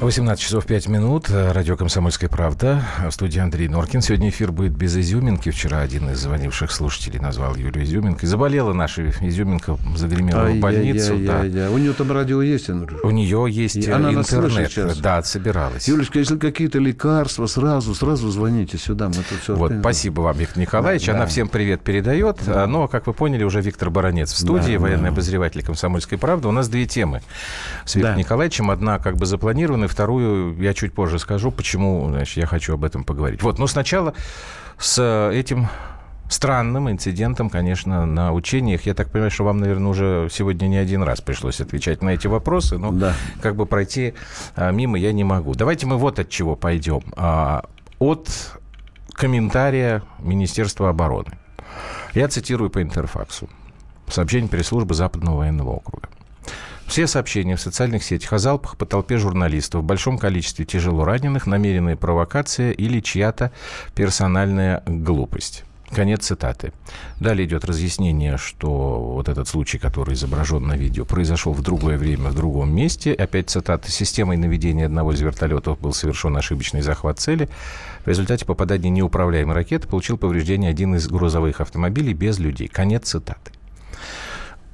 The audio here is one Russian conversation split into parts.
18 часов 5 минут. Радио «Комсомольская правда». В студии Андрей Норкин. Сегодня эфир будет без изюминки. Вчера один из звонивших слушателей назвал Юлю изюминкой. Заболела наша изюминка, загремела в больницу. Я, да. я, я. У нее там радио есть, Андрюш? У нее есть и она интернет. Да, собиралась. Юлечка, если какие-то лекарства, сразу, сразу звоните сюда. Мы тут все вот, спасибо вам, Виктор Николаевич. Да, она да. всем привет передает. Да. Но, как вы поняли, уже Виктор Баранец в студии, да, военный да. обозреватель «Комсомольской правды». У нас две темы с Виктором да. Николаевичем. Одна как бы запланирована, вторую я чуть позже скажу, почему значит, я хочу об этом поговорить. Вот, но сначала с этим странным инцидентом, конечно, на учениях. Я так понимаю, что вам, наверное, уже сегодня не один раз пришлось отвечать на эти вопросы, но да. как бы пройти а, мимо я не могу. Давайте мы вот от чего пойдем. А, от комментария Министерства обороны. Я цитирую по интерфаксу. Сообщение пресс-службы Западного военного округа. Все сообщения в социальных сетях о залпах по толпе журналистов, в большом количестве тяжело раненых, намеренная провокация или чья-то персональная глупость. Конец цитаты. Далее идет разъяснение, что вот этот случай, который изображен на видео, произошел в другое время, в другом месте. Опять цитата. Системой наведения одного из вертолетов был совершен ошибочный захват цели. В результате попадания неуправляемой ракеты получил повреждение один из грузовых автомобилей без людей. Конец цитаты.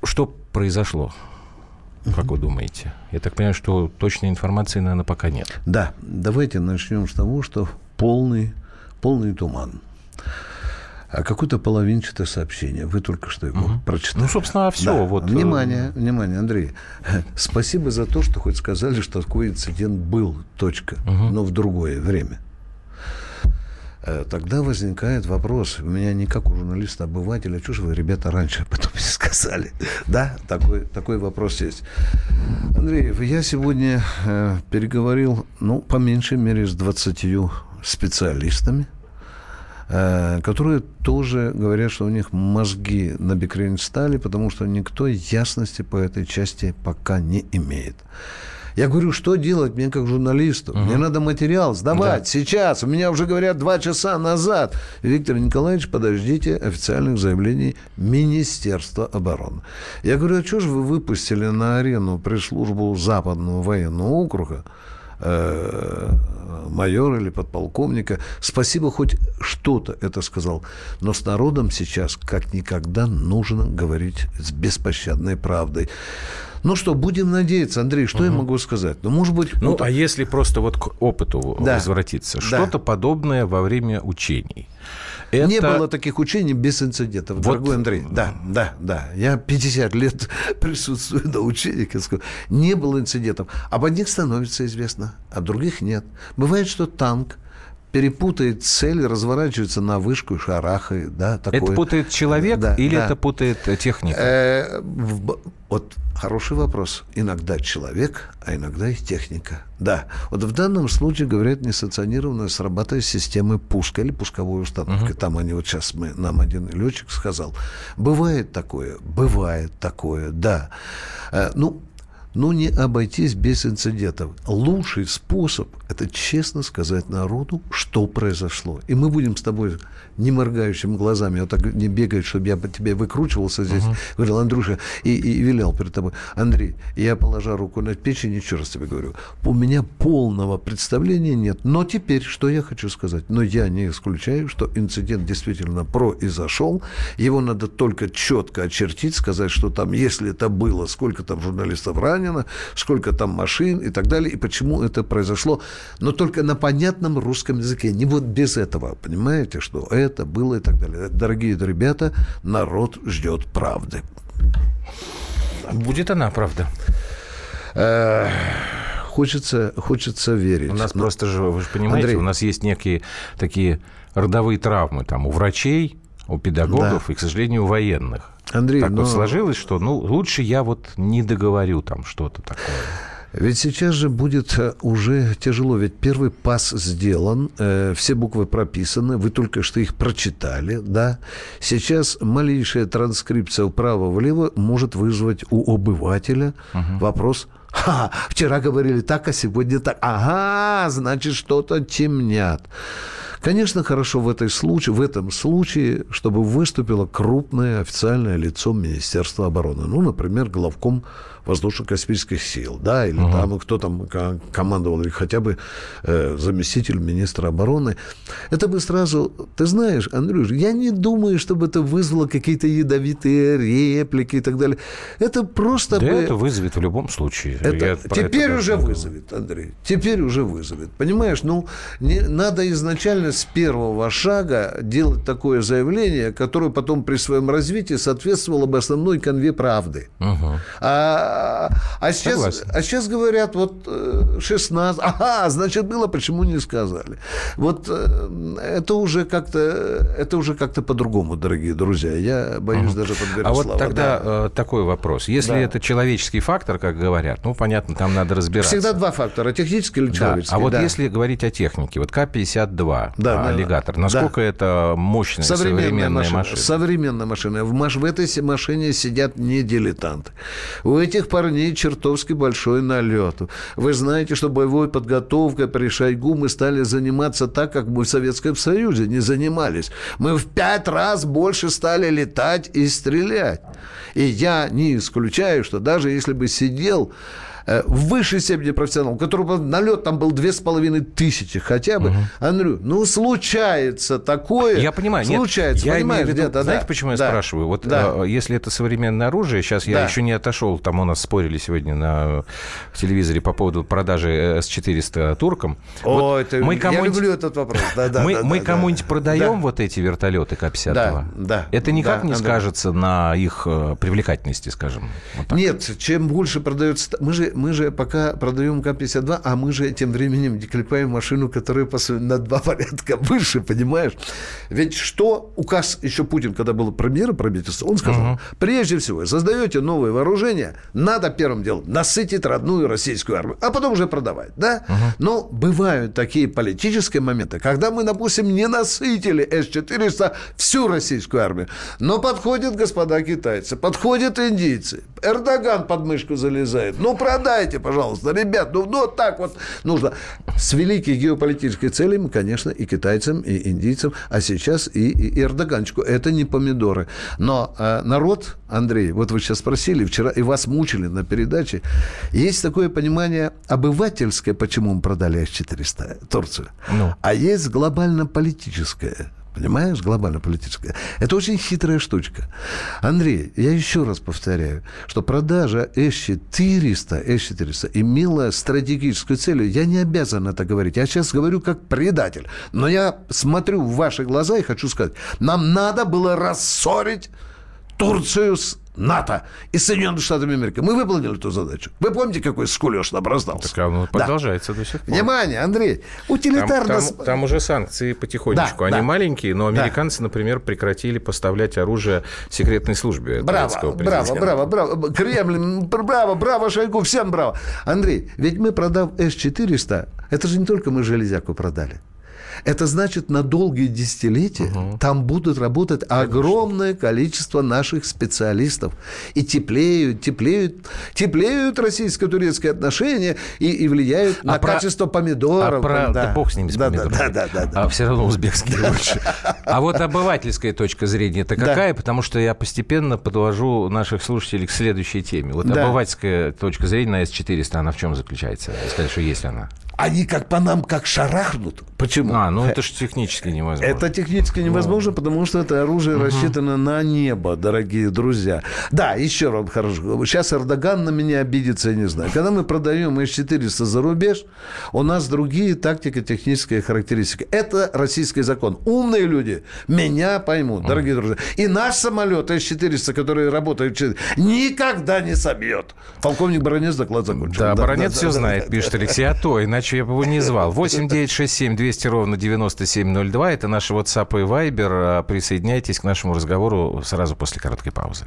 Что произошло? Как вы думаете? Я так понимаю, что точной информации, наверное, пока нет. Да, давайте начнем с того, что полный, полный туман. А какое-то половинчатое сообщение. Вы только что его угу. прочитали. Ну, собственно, все. Да. Вот... Э, внимание, внимание, Андрей. Спасибо за то, что хоть сказали, что такой инцидент был, точка, угу. но в другое время. Э, тогда возникает вопрос, у меня не как у журналиста-обывателя, что же вы, ребята, раньше об этом не сказали? Да, такой, такой вопрос есть. Андрей, я сегодня э, переговорил, ну, по меньшей мере, с 20 специалистами, э, которые тоже говорят, что у них мозги на бекрень стали, потому что никто ясности по этой части пока не имеет. Я говорю, что делать мне как журналисту? Угу. Мне надо материал сдавать да. сейчас. У меня уже говорят два часа назад. Виктор Николаевич, подождите официальных заявлений Министерства обороны. Я говорю, а что же вы выпустили на арену пресс-службу Западного военного округа? Майора или подполковника. Спасибо, хоть что-то это сказал. Но с народом сейчас, как никогда, нужно говорить с беспощадной правдой. Ну что, будем надеяться, Андрей, что угу. я могу сказать? Ну, может быть... Ну, вот... а если просто вот к опыту да. возвратиться, да. что-то подобное во время учений? Это... Не было таких учений без инцидентов, вот... дорогой Андрей. Да, да, да. Я 50 лет присутствую на учениях. Не было инцидентов. Об одних становится известно, а других нет. Бывает, что танк перепутает цель, разворачивается на вышку и шарахает. Да, такое. Это путает человек да, или да. это путает э, техника? Э, вот хороший вопрос. Иногда человек, а иногда и техника. Да. Вот в данном случае, говорят, несанкционированная срабатывает системы пуска или пусковой установки. Угу. Там они вот сейчас мы, нам один летчик сказал. Бывает такое, бывает такое, да. Э, ну, но не обойтись без инцидентов. Лучший способ – это честно сказать народу, что произошло. И мы будем с тобой не моргающими глазами, вот так не бегать, чтобы я по тебе выкручивался здесь, uh-huh. говорил, Андрюша, и, и вилял перед тобой. Андрей, я, положа руку на печень, еще раз тебе говорю, у меня полного представления нет. Но теперь, что я хочу сказать? Но я не исключаю, что инцидент действительно произошел. Его надо только четко очертить, сказать, что там, если это было, сколько там журналистов ранено, ранено, сколько там машин и так далее, и почему это произошло. Но только на понятном русском языке. Не вот без этого. Понимаете, что это было и так далее. Дорогие ребята, народ ждет правды. Будет она, правда. Э, хочется, хочется верить. У нас Но... просто же, вы же понимаете, Андрей... у нас есть некие такие родовые травмы там у врачей, у педагогов да. и, к сожалению, у военных. Андрей, так но... вот сложилось, что ну лучше я вот не договорю там что-то такое. Ведь сейчас же будет э, уже тяжело, ведь первый пас сделан, э, все буквы прописаны, вы только что их прочитали, да. Сейчас малейшая транскрипция вправо-влево может вызвать у обывателя угу. вопрос – Ха, вчера говорили так, а сегодня так. Ага, значит, что-то темнят. Конечно, хорошо в, этой случае, в этом случае, чтобы выступило крупное официальное лицо Министерства обороны. Ну, например, главком воздушно-космических сил, да, или угу. там кто там командовал, или хотя бы э, заместитель министра обороны. Это бы сразу... Ты знаешь, Андрюш, я не думаю, чтобы это вызвало какие-то ядовитые реплики и так далее. Это просто да бы... это вызовет в любом случае. Это... Теперь это уже вызовет, Андрей. Теперь уже вызовет. Понимаешь, ну, не... надо изначально с первого шага делать такое заявление, которое потом при своем развитии соответствовало бы основной конве правды. Угу. А а, сейчас, а сейчас говорят, вот 16, э, ага, значит, было, почему не сказали? Вот э, это уже как-то, это уже как-то по-другому, дорогие друзья. Я боюсь угу. даже подбирать А слова. вот тогда да. Э, такой вопрос. Если да. это человеческий фактор, как говорят, ну, понятно, там надо разбираться. Всегда два фактора, технический или человеческий. Да. А вот да. если говорить о технике, вот К-52, да, аллигатор, насколько да. это мощная современная, современная машина, машина? Современная машина. В, маш... в этой машине сидят не дилетанты. У этих этих парней чертовски большой налет. Вы знаете, что боевой подготовкой при Шойгу мы стали заниматься так, как мы в Советском Союзе не занимались. Мы в пять раз больше стали летать и стрелять. И я не исключаю, что даже если бы сидел в высшей степени профессионал, у которого налет там был две с половиной тысячи хотя бы. Угу. Андрю, ну случается такое. Я понимаю, случается, нет, я понимаешь, где-то. Знаете, да, почему я да, спрашиваю? Вот да. э, если это современное оружие, сейчас я да. еще не отошел, там у нас спорили сегодня на в телевизоре по поводу продажи С-400 туркам. О, вот это, мы я люблю этот вопрос. Да, да, мы да, мы да, кому-нибудь да. продаем да. вот эти вертолеты К-52? Да, да. Это никак да, не Андрей. скажется на их э, привлекательности, скажем. Вот Нет, чем больше продается... Мы же мы же пока продаем К-52, а мы же тем временем деклепаем машину, которая на два порядка выше, понимаешь? Ведь что указ еще Путин, когда был премьера правительства, он сказал, угу. прежде всего, создаете новое вооружение, надо первым делом насытить родную российскую армию, а потом уже продавать, да? Угу. Но бывают такие политические моменты, когда мы, допустим, не насытили С-400 всю российскую армию, но подходят господа китайцы, подходят индийцы, Эрдоган под мышку залезает, ну, продать продайте, пожалуйста, ребят, ну, ну вот так вот нужно. С великой геополитической целью, конечно, и китайцам, и индийцам, а сейчас и, и Эрдоганчику. Это не помидоры. Но э, народ, Андрей, вот вы сейчас спросили вчера, и вас мучили на передаче, есть такое понимание обывательское, почему мы продали С-400 Турцию, ну. а есть глобально-политическое Понимаешь, глобально-политическая. Это очень хитрая штучка. Андрей, я еще раз повторяю, что продажа С-400, С-400 имела стратегическую цель. Я не обязан это говорить. Я сейчас говорю как предатель. Но я смотрю в ваши глаза и хочу сказать, нам надо было рассорить Турцию с НАТО и Соединенных Штатов Америки. Мы выполнили эту задачу. Вы помните, какой скулеж нам раздался? Так оно да. продолжается до сих пор. Внимание, Андрей, утилитарно... Там, там, там уже санкции потихонечку. Да, Они да. маленькие, но американцы, да. например, прекратили поставлять оружие секретной службе браво, браво, браво, браво. Кремль, браво, браво, Шойгу, всем браво. Андрей, ведь мы, продав С-400, это же не только мы железяку продали. Это значит, на долгие десятилетия угу. там будут работать Конечно. огромное количество наших специалистов. И теплеют, теплеют, теплеют российско-турецкие отношения и, и влияют а на про... качество помидоров. А про... да. да бог с ними, с да, помидорами. Да, да, да, да, А все равно узбекские лучше. А вот обывательская точка зрения это какая? Потому что я постепенно подвожу наших слушателей к следующей теме. Вот обывательская точка зрения на С-400, она в чем заключается? Сказать, что есть она они как по нам как шарахнут. Почему? А, ну это же технически невозможно. Это технически ну. невозможно, ну. потому что это оружие угу. рассчитано на небо, дорогие друзья. Да, еще раз хорошо. Сейчас Эрдоган на меня обидится, я не знаю. Когда мы продаем С-400 за рубеж, у нас другие тактики, технические характеристики. Это российский закон. Умные люди меня поймут, дорогие друзья. И наш самолет С-400, который работает, никогда не собьет. Полковник Баранец доклад закончил. Да, да Баранец да, все да, знает, да, пишет да. Алексей. А то, иначе иначе я бы его не звал. 8 9 6 7 200 ровно 9702. Это наши WhatsApp и Viber. А, присоединяйтесь к нашему разговору сразу после короткой паузы.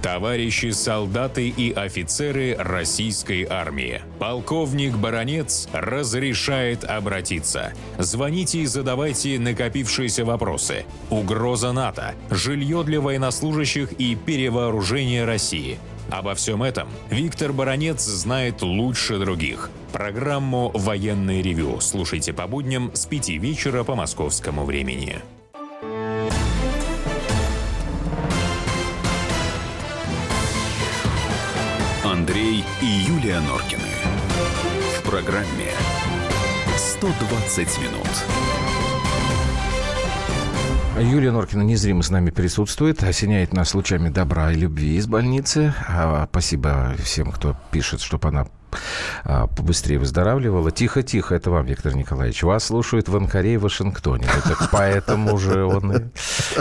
Товарищи солдаты и офицеры российской армии. Полковник Баронец разрешает обратиться. Звоните и задавайте накопившиеся вопросы. Угроза НАТО, жилье для военнослужащих и перевооружение России – Обо всем этом Виктор Баранец знает лучше других. Программу «Военный ревю» слушайте по будням с 5 вечера по московскому времени. Андрей и Юлия Норкины. В программе «120 минут». Юлия Норкина незримо с нами присутствует, осеняет нас лучами добра и любви из больницы. А, спасибо всем, кто пишет, чтобы она побыстрее выздоравливала. Тихо-тихо, это вам, Виктор Николаевич. Вас слушают в Анкаре и Вашингтоне. Это поэтому же он и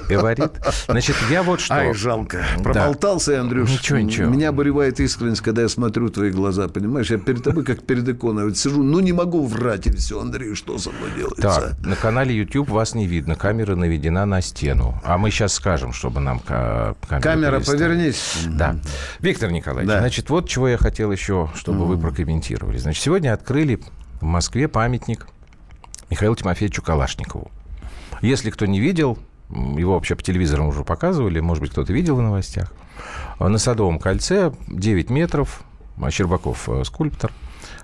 говорит. Значит, я вот что... Ай, жалко. Проболтался, да. Андрюш. Ничего, ничего. Меня обуревает искренность, когда я смотрю твои глаза, понимаешь? Я перед тобой, как перед иконой. Вот сижу, ну не могу врать, и все, Андрей, что со мной делается? Так, на канале YouTube вас не видно. Камера наведена на стену. А мы сейчас скажем, чтобы нам камера Камера, повернись. Да. Виктор Николаевич, да. значит, вот чего я хотел еще, чтобы mm. Вы прокомментировали. Значит, сегодня открыли в Москве памятник Михаилу Тимофеевичу Калашникову. Если кто не видел, его вообще по телевизору уже показывали, может быть, кто-то видел в новостях. На Садовом кольце 9 метров, Щербаков э, скульптор.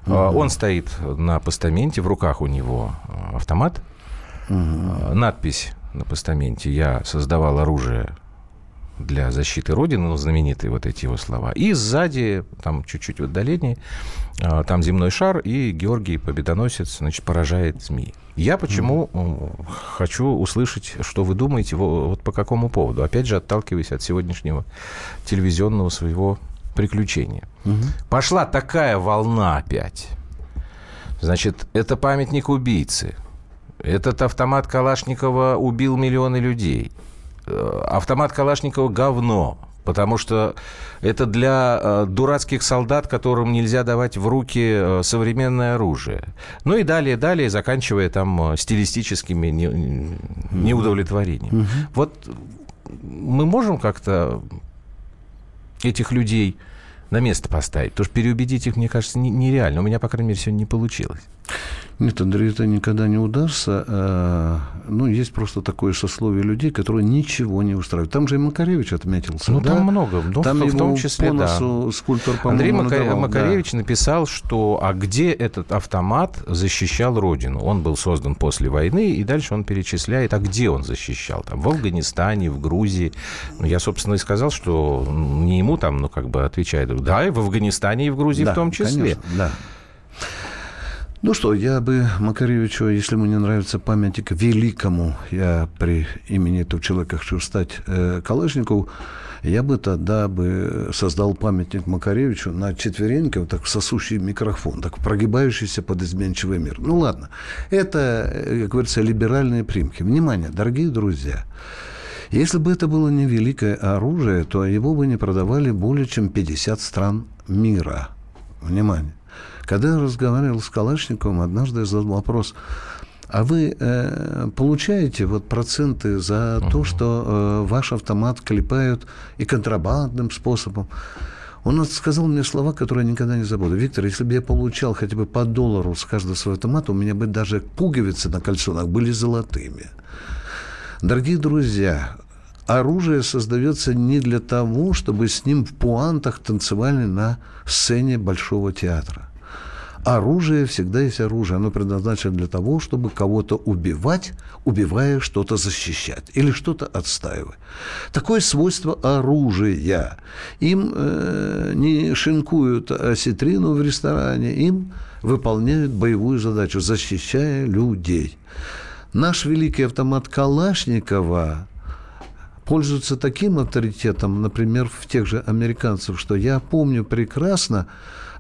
Угу. Он стоит на постаменте, в руках у него э, автомат. Угу. Надпись на постаменте «Я создавал оружие для защиты Родины, ну, знаменитые вот эти его слова. И сзади, там чуть-чуть в отдалении, а, там земной шар, и Георгий Победоносец, значит, поражает змеи. Я почему mm. хочу услышать, что вы думаете вот по какому поводу. Опять же, отталкиваясь от сегодняшнего телевизионного своего приключения. Mm-hmm. Пошла такая волна опять. Значит, это памятник убийцы. Этот автомат Калашникова убил миллионы людей. Э, автомат Калашникова говно, потому что это для э, дурацких солдат, которым нельзя давать в руки э, современное оружие. Ну и далее, далее, заканчивая там стилистическими не, неудовлетворениями. Угу. Вот мы можем как-то этих людей на место поставить? Потому что переубедить их, мне кажется, нереально. У меня, по крайней мере, сегодня не получилось. Нет, Андрей, это никогда не удастся. А, ну, есть просто такое сословие людей, которые ничего не устраивают. Там же и Макаревич отметился. Ну, да? там много. Ну, там в, в том числе, по носу да. скульптор, Андрей Макар... Макаревич да. написал, что а где этот автомат защищал Родину? Он был создан после войны, и дальше он перечисляет, а где он защищал? Там, в Афганистане, в Грузии. Ну, я, собственно, и сказал, что не ему там, ну, как бы отвечает. Да, и в Афганистане, и в Грузии да, в том числе. Конечно, да. Ну что, я бы Макаревичу, если ему не нравится памятник великому, я при имени этого человека хочу стать э, Калашникову, я бы тогда бы создал памятник Макаревичу на четвереньках, так сосущий микрофон, так прогибающийся под изменчивый мир. Ну ладно, это, э, как говорится, либеральные примки. Внимание, дорогие друзья, если бы это было не великое оружие, то его бы не продавали более чем 50 стран мира. Внимание. Когда я разговаривал с Калашниковым, однажды я задал вопрос, а вы э, получаете вот проценты за uh-huh. то, что э, ваш автомат клепают и контрабандным способом? Он сказал мне слова, которые я никогда не забуду. Виктор, если бы я получал хотя бы по доллару с каждого своего автомата, у меня бы даже пуговицы на кальсонах были золотыми. Дорогие друзья, оружие создается не для того, чтобы с ним в пуантах танцевали на сцене Большого театра. Оружие всегда есть оружие. Оно предназначено для того, чтобы кого-то убивать, убивая что-то защищать или что-то отстаивать. Такое свойство оружия. Им э, не шинкуют осетрину в ресторане, им выполняют боевую задачу, защищая людей. Наш великий автомат Калашникова пользуется таким авторитетом, например, в тех же американцев, что я помню прекрасно,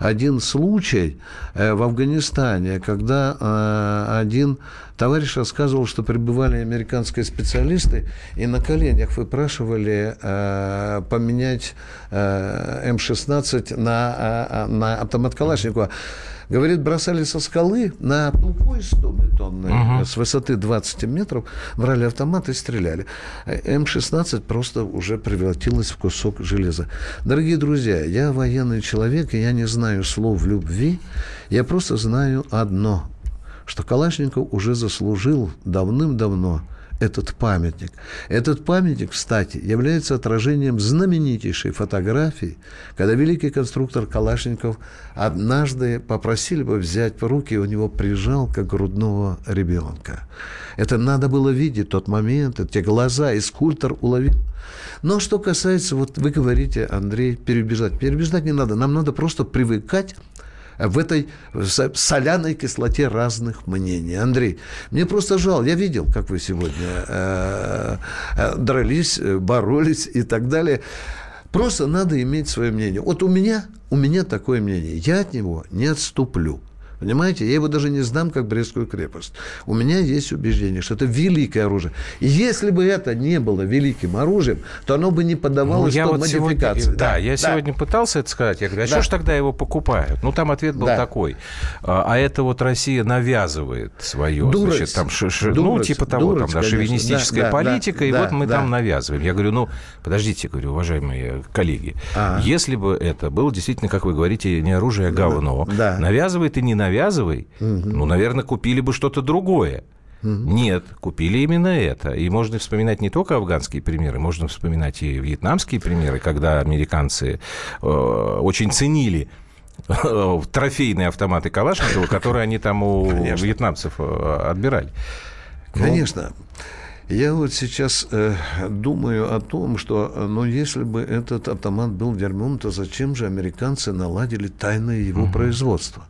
один случай э, в Афганистане, когда э, один товарищ рассказывал, что прибывали американские специалисты и на коленях выпрашивали э, поменять М-16 на, на автомат Калашникова. Говорит, бросали со скалы на тупой 100 бетонный угу. с высоты 20 метров, брали автомат и стреляли. М-16 просто уже превратилась в кусок железа. Дорогие друзья, я военный человек, и я не знаю слов любви, я просто знаю одно, что Калашников уже заслужил давным-давно этот памятник. Этот памятник, кстати, является отражением знаменитейшей фотографии, когда великий конструктор Калашников однажды попросили бы взять в руки, и у него прижал как грудного ребенка. Это надо было видеть тот момент, эти глаза, и скульптор уловил. Но что касается, вот вы говорите, Андрей, переубеждать. Переубеждать не надо. Нам надо просто привыкать в этой соляной кислоте разных мнений. Андрей, мне просто жаль, я видел, как вы сегодня э, э, дрались, боролись и так далее. Просто надо иметь свое мнение. Вот у меня, у меня такое мнение. Я от него не отступлю. Понимаете? Я его даже не сдам, как Брестскую крепость. У меня есть убеждение, что это великое оружие. И если бы это не было великим оружием, то оно бы не поддавалось ну, под вот модификации. Сегодня, да, да, я да. сегодня пытался это сказать. Я говорю, а да. что ж тогда его покупают? Ну, там ответ был да. такой. А, а это вот Россия навязывает свое. Дурость. Значит, там, ш, ш, ну, типа того, дурость, там, да, шовинистическая да, политика, да, и да, вот мы да. там навязываем. Я говорю, ну, подождите, говорю, уважаемые коллеги, а если бы это было действительно, как вы говорите, не оружие, а говно, да. навязывает и не навязывает, навязывай, угу. ну, наверное, купили бы что-то другое. Угу. Нет, купили именно это. И можно вспоминать не только афганские примеры, можно вспоминать и вьетнамские примеры, когда американцы э, очень ценили э, трофейные автоматы Калашникова, которые они там у Конечно. вьетнамцев э, отбирали. Ну, Конечно. Я вот сейчас э, думаю о том, что, ну, если бы этот автомат был дерьмом, то зачем же американцы наладили тайное его угу. производство?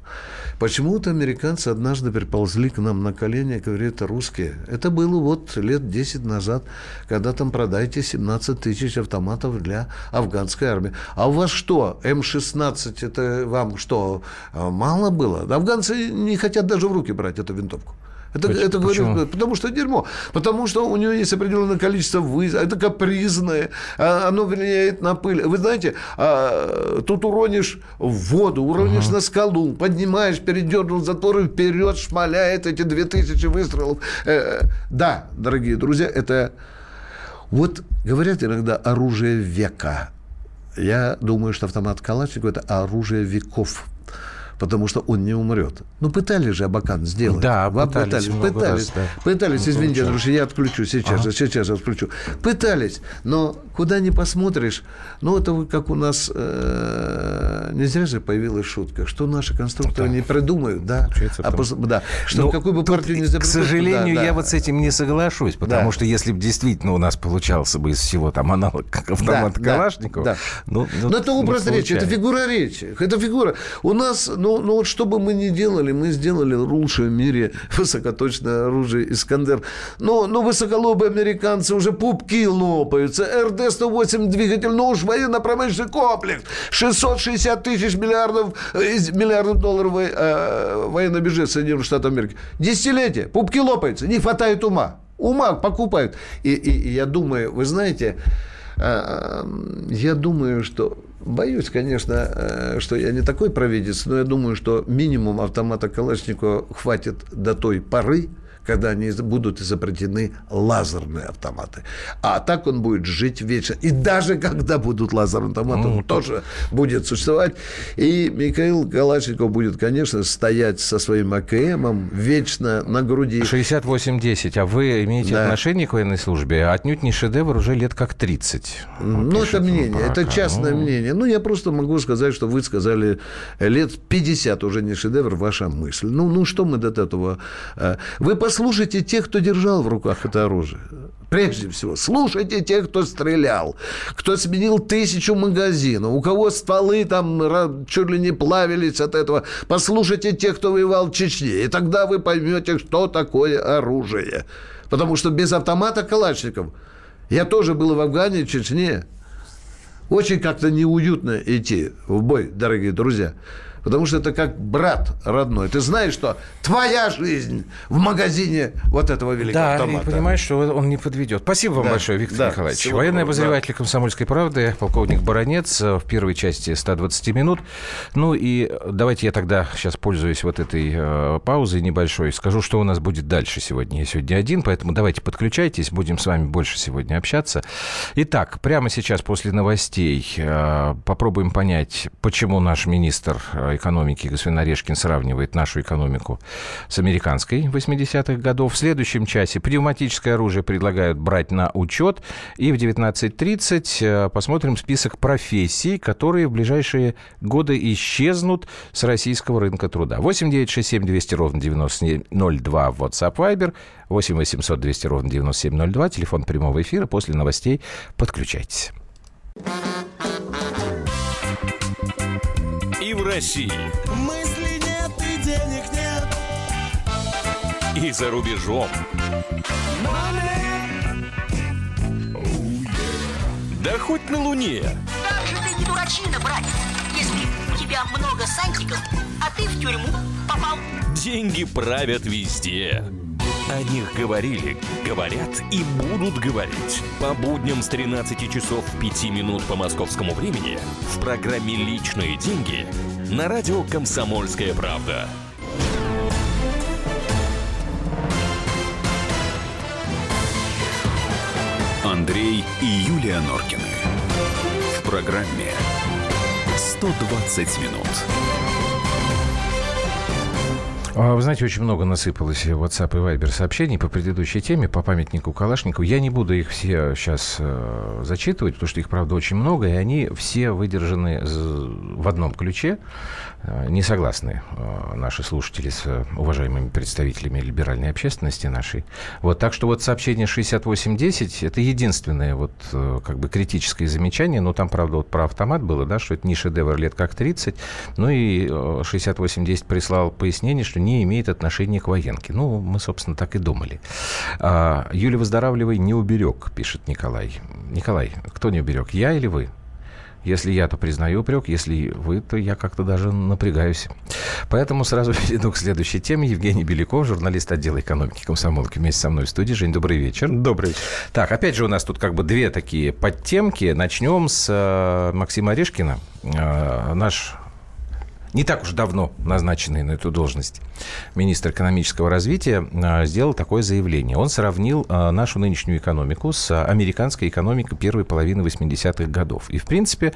Почему-то американцы однажды приползли к нам на колени и говорят, это русские. Это было вот лет 10 назад, когда там продайте 17 тысяч автоматов для афганской армии. А у вас что, М-16, это вам что, мало было? Афганцы не хотят даже в руки брать эту винтовку. Это, Почему? это говорит, потому что дерьмо. Потому что у него есть определенное количество вызов. Это капризное. А, оно влияет на пыль. Вы знаете, а, тут уронишь в воду, уронишь угу. на скалу, поднимаешь, передернул затворы вперед, шмаляет эти 2000 выстрелов. Э, да, дорогие друзья, это... Вот говорят иногда оружие века. Я думаю, что автомат Калашникова – это оружие веков потому что он не умрет. Ну, пытались же Абакан сделать. Да, Вам пытались. Пытались, пытались, раз, да. пытались ну, извините, друзья, я отключу сейчас ага. сейчас же отключу. Пытались, но куда ни посмотришь, ну, это как у нас, э, не зря же появилась шутка, что наши конструкторы да. не придумают, да, а пос, да что ну, какую бы партию не К сожалению, да, я да. вот с этим не соглашусь, потому да. что если бы действительно у нас получался бы из всего там аналог автомата да, Калашникова, да, ну, ну, но это образ речи, это фигура речи, это фигура. У нас, ну, ну, ну вот что бы мы ни делали, мы сделали лучшее в мире высокоточное оружие «Искандер». Но, но высоколобые американцы уже пупки лопаются. РД-108 двигатель, ну уж военно-промышленный комплекс. 660 тысяч миллиардов, э, миллиардов долларов э, военный бюджет Соединенных Штатов Америки. Десятилетие, пупки лопаются, не хватает ума. Ума покупают. И, и, и я думаю, вы знаете, я думаю, что Боюсь, конечно, э, что я не такой провидец, но я думаю, что минимум автомата Калашникова хватит до той поры, когда они будут изобретены лазерные автоматы. А так он будет жить вечно. И даже когда будут лазерные автоматы, он тоже будет существовать. И Михаил Калашников будет, конечно, стоять со своим АКМом вечно на груди. 68-10. А вы имеете да. отношение к военной службе? Отнюдь не шедевр уже лет как 30. Ну, это мнение, это частное ну... мнение. Ну, я просто могу сказать, что вы сказали лет 50 уже не шедевр, ваша мысль. Ну, ну что мы до этого? Э, вы по послушайте тех, кто держал в руках это оружие. Прежде всего, слушайте тех, кто стрелял, кто сменил тысячу магазинов, у кого стволы там чуть ли не плавились от этого. Послушайте тех, кто воевал в Чечне, и тогда вы поймете, что такое оружие. Потому что без автомата Калашников я тоже был в Афгане, в Чечне. Очень как-то неуютно идти в бой, дорогие друзья. Потому что это как брат родной. Ты знаешь, что твоя жизнь в магазине вот этого великого да, автомата. Да, понимаешь, что он не подведет. Спасибо вам да, большое, Виктор да, Николаевич. Военный обозреватель да. «Комсомольской правды», полковник Баранец в первой части 120 минут. Ну и давайте я тогда сейчас, пользуясь вот этой э, паузой небольшой, скажу, что у нас будет дальше сегодня. Я сегодня один, поэтому давайте подключайтесь, будем с вами больше сегодня общаться. Итак, прямо сейчас после новостей новостей. Э, попробуем понять, почему наш министр экономики господин Орешкин сравнивает нашу экономику с американской 80-х годов. В следующем часе пневматическое оружие предлагают брать на учет. И в 19.30 посмотрим список профессий, которые в ближайшие годы исчезнут с российского рынка труда. 8 9 6 7 200 ровно 9702 в WhatsApp Viber, 8 800 200 ровно 9702, телефон прямого эфира. После новостей подключайтесь. России. Мысли нет и денег нет. И за рубежом. Да хоть на Луне. Как же ты не дурачина, братец, если у тебя много сантиков, а ты в тюрьму попал. Деньги правят везде. О них говорили, говорят и будут говорить. По будням с 13 часов 5 минут по московскому времени в программе «Личные деньги» на радио «Комсомольская правда». Андрей и Юлия Норкины. В программе «120 минут». А, вы знаете, очень много насыпалось в WhatsApp и Viber сообщений по предыдущей теме, по памятнику Калашникову. Я не буду их все сейчас э, зачитывать, потому что их, правда, очень много, и они все выдержаны в одном ключе. Э, не согласны э, наши слушатели с уважаемыми представителями либеральной общественности нашей. Вот, так что вот сообщение 6810 – это единственное вот как бы критическое замечание, но там, правда, вот про автомат было, да, что это не шедевр лет как 30, ну и 6810 прислал пояснение, что не имеет отношения к военке. Ну, мы, собственно, так и думали. А, Юля, выздоравливай, не уберег, пишет Николай. Николай, кто не уберег, я или вы? Если я, то признаю упрек, если вы, то я как-то даже напрягаюсь. Поэтому сразу перейду к следующей теме. Евгений Беляков, журналист отдела экономики комсомолки, вместе со мной в студии. Жень, добрый вечер. Добрый вечер. Так, опять же у нас тут как бы две такие подтемки. Начнем с э, Максима Орешкина. Э, наш не так уж давно назначенный на эту должность министр экономического развития, а, сделал такое заявление. Он сравнил а, нашу нынешнюю экономику с американской экономикой первой половины 80-х годов. И, в принципе,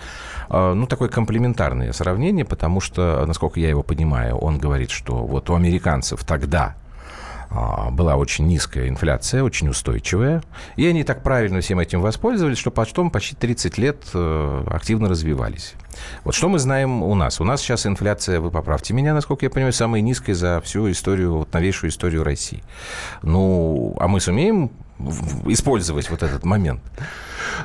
а, ну, такое комплементарное сравнение, потому что, насколько я его понимаю, он говорит, что вот у американцев тогда была очень низкая инфляция, очень устойчивая. И они так правильно всем этим воспользовались, что потом почти 30 лет э, активно развивались. Вот что мы знаем у нас? У нас сейчас инфляция, вы поправьте меня, насколько я понимаю, самая низкая за всю историю, вот новейшую историю России. Ну, а мы сумеем использовать вот этот момент?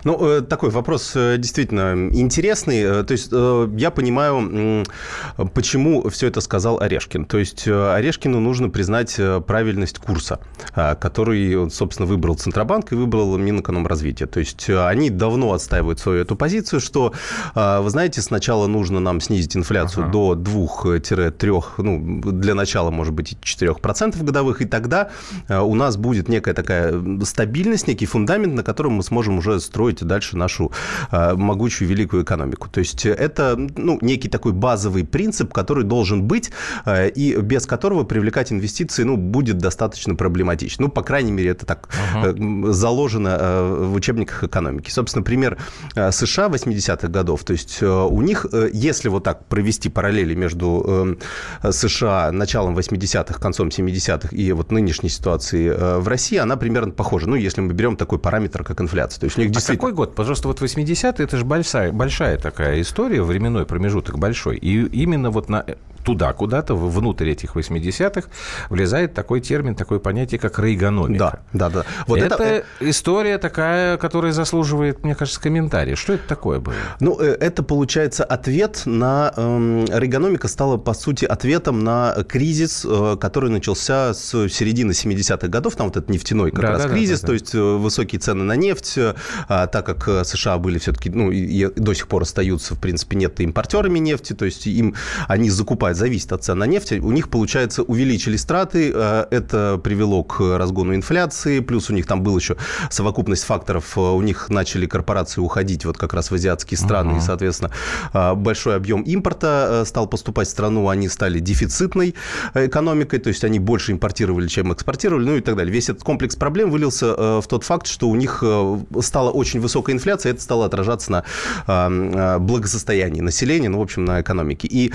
Ну, э, такой вопрос э, действительно интересный. Э, то есть я понимаю, почему все это сказал Орешкин. То есть Орешкину нужно признать правильность курса, который он, собственно, выбрал Центробанк и выбрал Минэкономразвитие. То есть они давно отстаивают свою эту позицию, что, вы знаете, сначала нужно нам снизить инфляцию ага. до 2-3, ну, для начала, может быть, 4% годовых, и тогда у нас будет некая такая стабильность, некий фундамент, на котором мы сможем уже строить дальше нашу а, могучую великую экономику. То есть это ну, некий такой базовый принцип, который должен быть, а, и без которого привлекать инвестиции ну, будет достаточно проблематично. Ну, по крайней мере, это так uh-huh. заложено в учебниках экономики. Собственно, пример США 80-х годов. То есть у них, если вот так провести параллели между США началом 80-х, концом 70-х и вот нынешней ситуацией в России, она примерно похожа. Ну, если мы берем такой параметр, как инфляция. То есть у них действительно... Какой год? Пожалуйста, вот 80-е, это же большая, большая такая история, временной промежуток большой. И именно вот на туда, куда-то, внутрь этих 80-х, влезает такой термин, такое понятие, как рейгономика. Да, да, да. Вот это, это история такая, которая заслуживает, мне кажется, комментария. Что это такое было? Ну, э, это, получается, ответ на... Эм, рейгономика стала, по сути, ответом на кризис, э, который начался с середины 70-х годов. Там вот этот нефтяной как да, раз да, кризис, да, да, то есть э, высокие цены на нефть, а, так как США были все-таки, ну, и до сих пор остаются, в принципе, нет импортерами нефти, то есть им они закупают покупают, зависит от цен на нефть, у них, получается, увеличились траты, э, это привело к разгону инфляции, плюс у них там был еще совокупность факторов, э, у них начали корпорации уходить вот как раз в азиатские страны, uh-huh. и, соответственно, э, большой объем импорта стал поступать в страну, они стали дефицитной экономикой, то есть они больше импортировали, чем экспортировали, ну и так далее. Весь этот комплекс проблем вылился в тот факт, что у них стала очень высокая инфляция, это стало отражаться на благосостоянии населения, ну, в общем, на экономике. И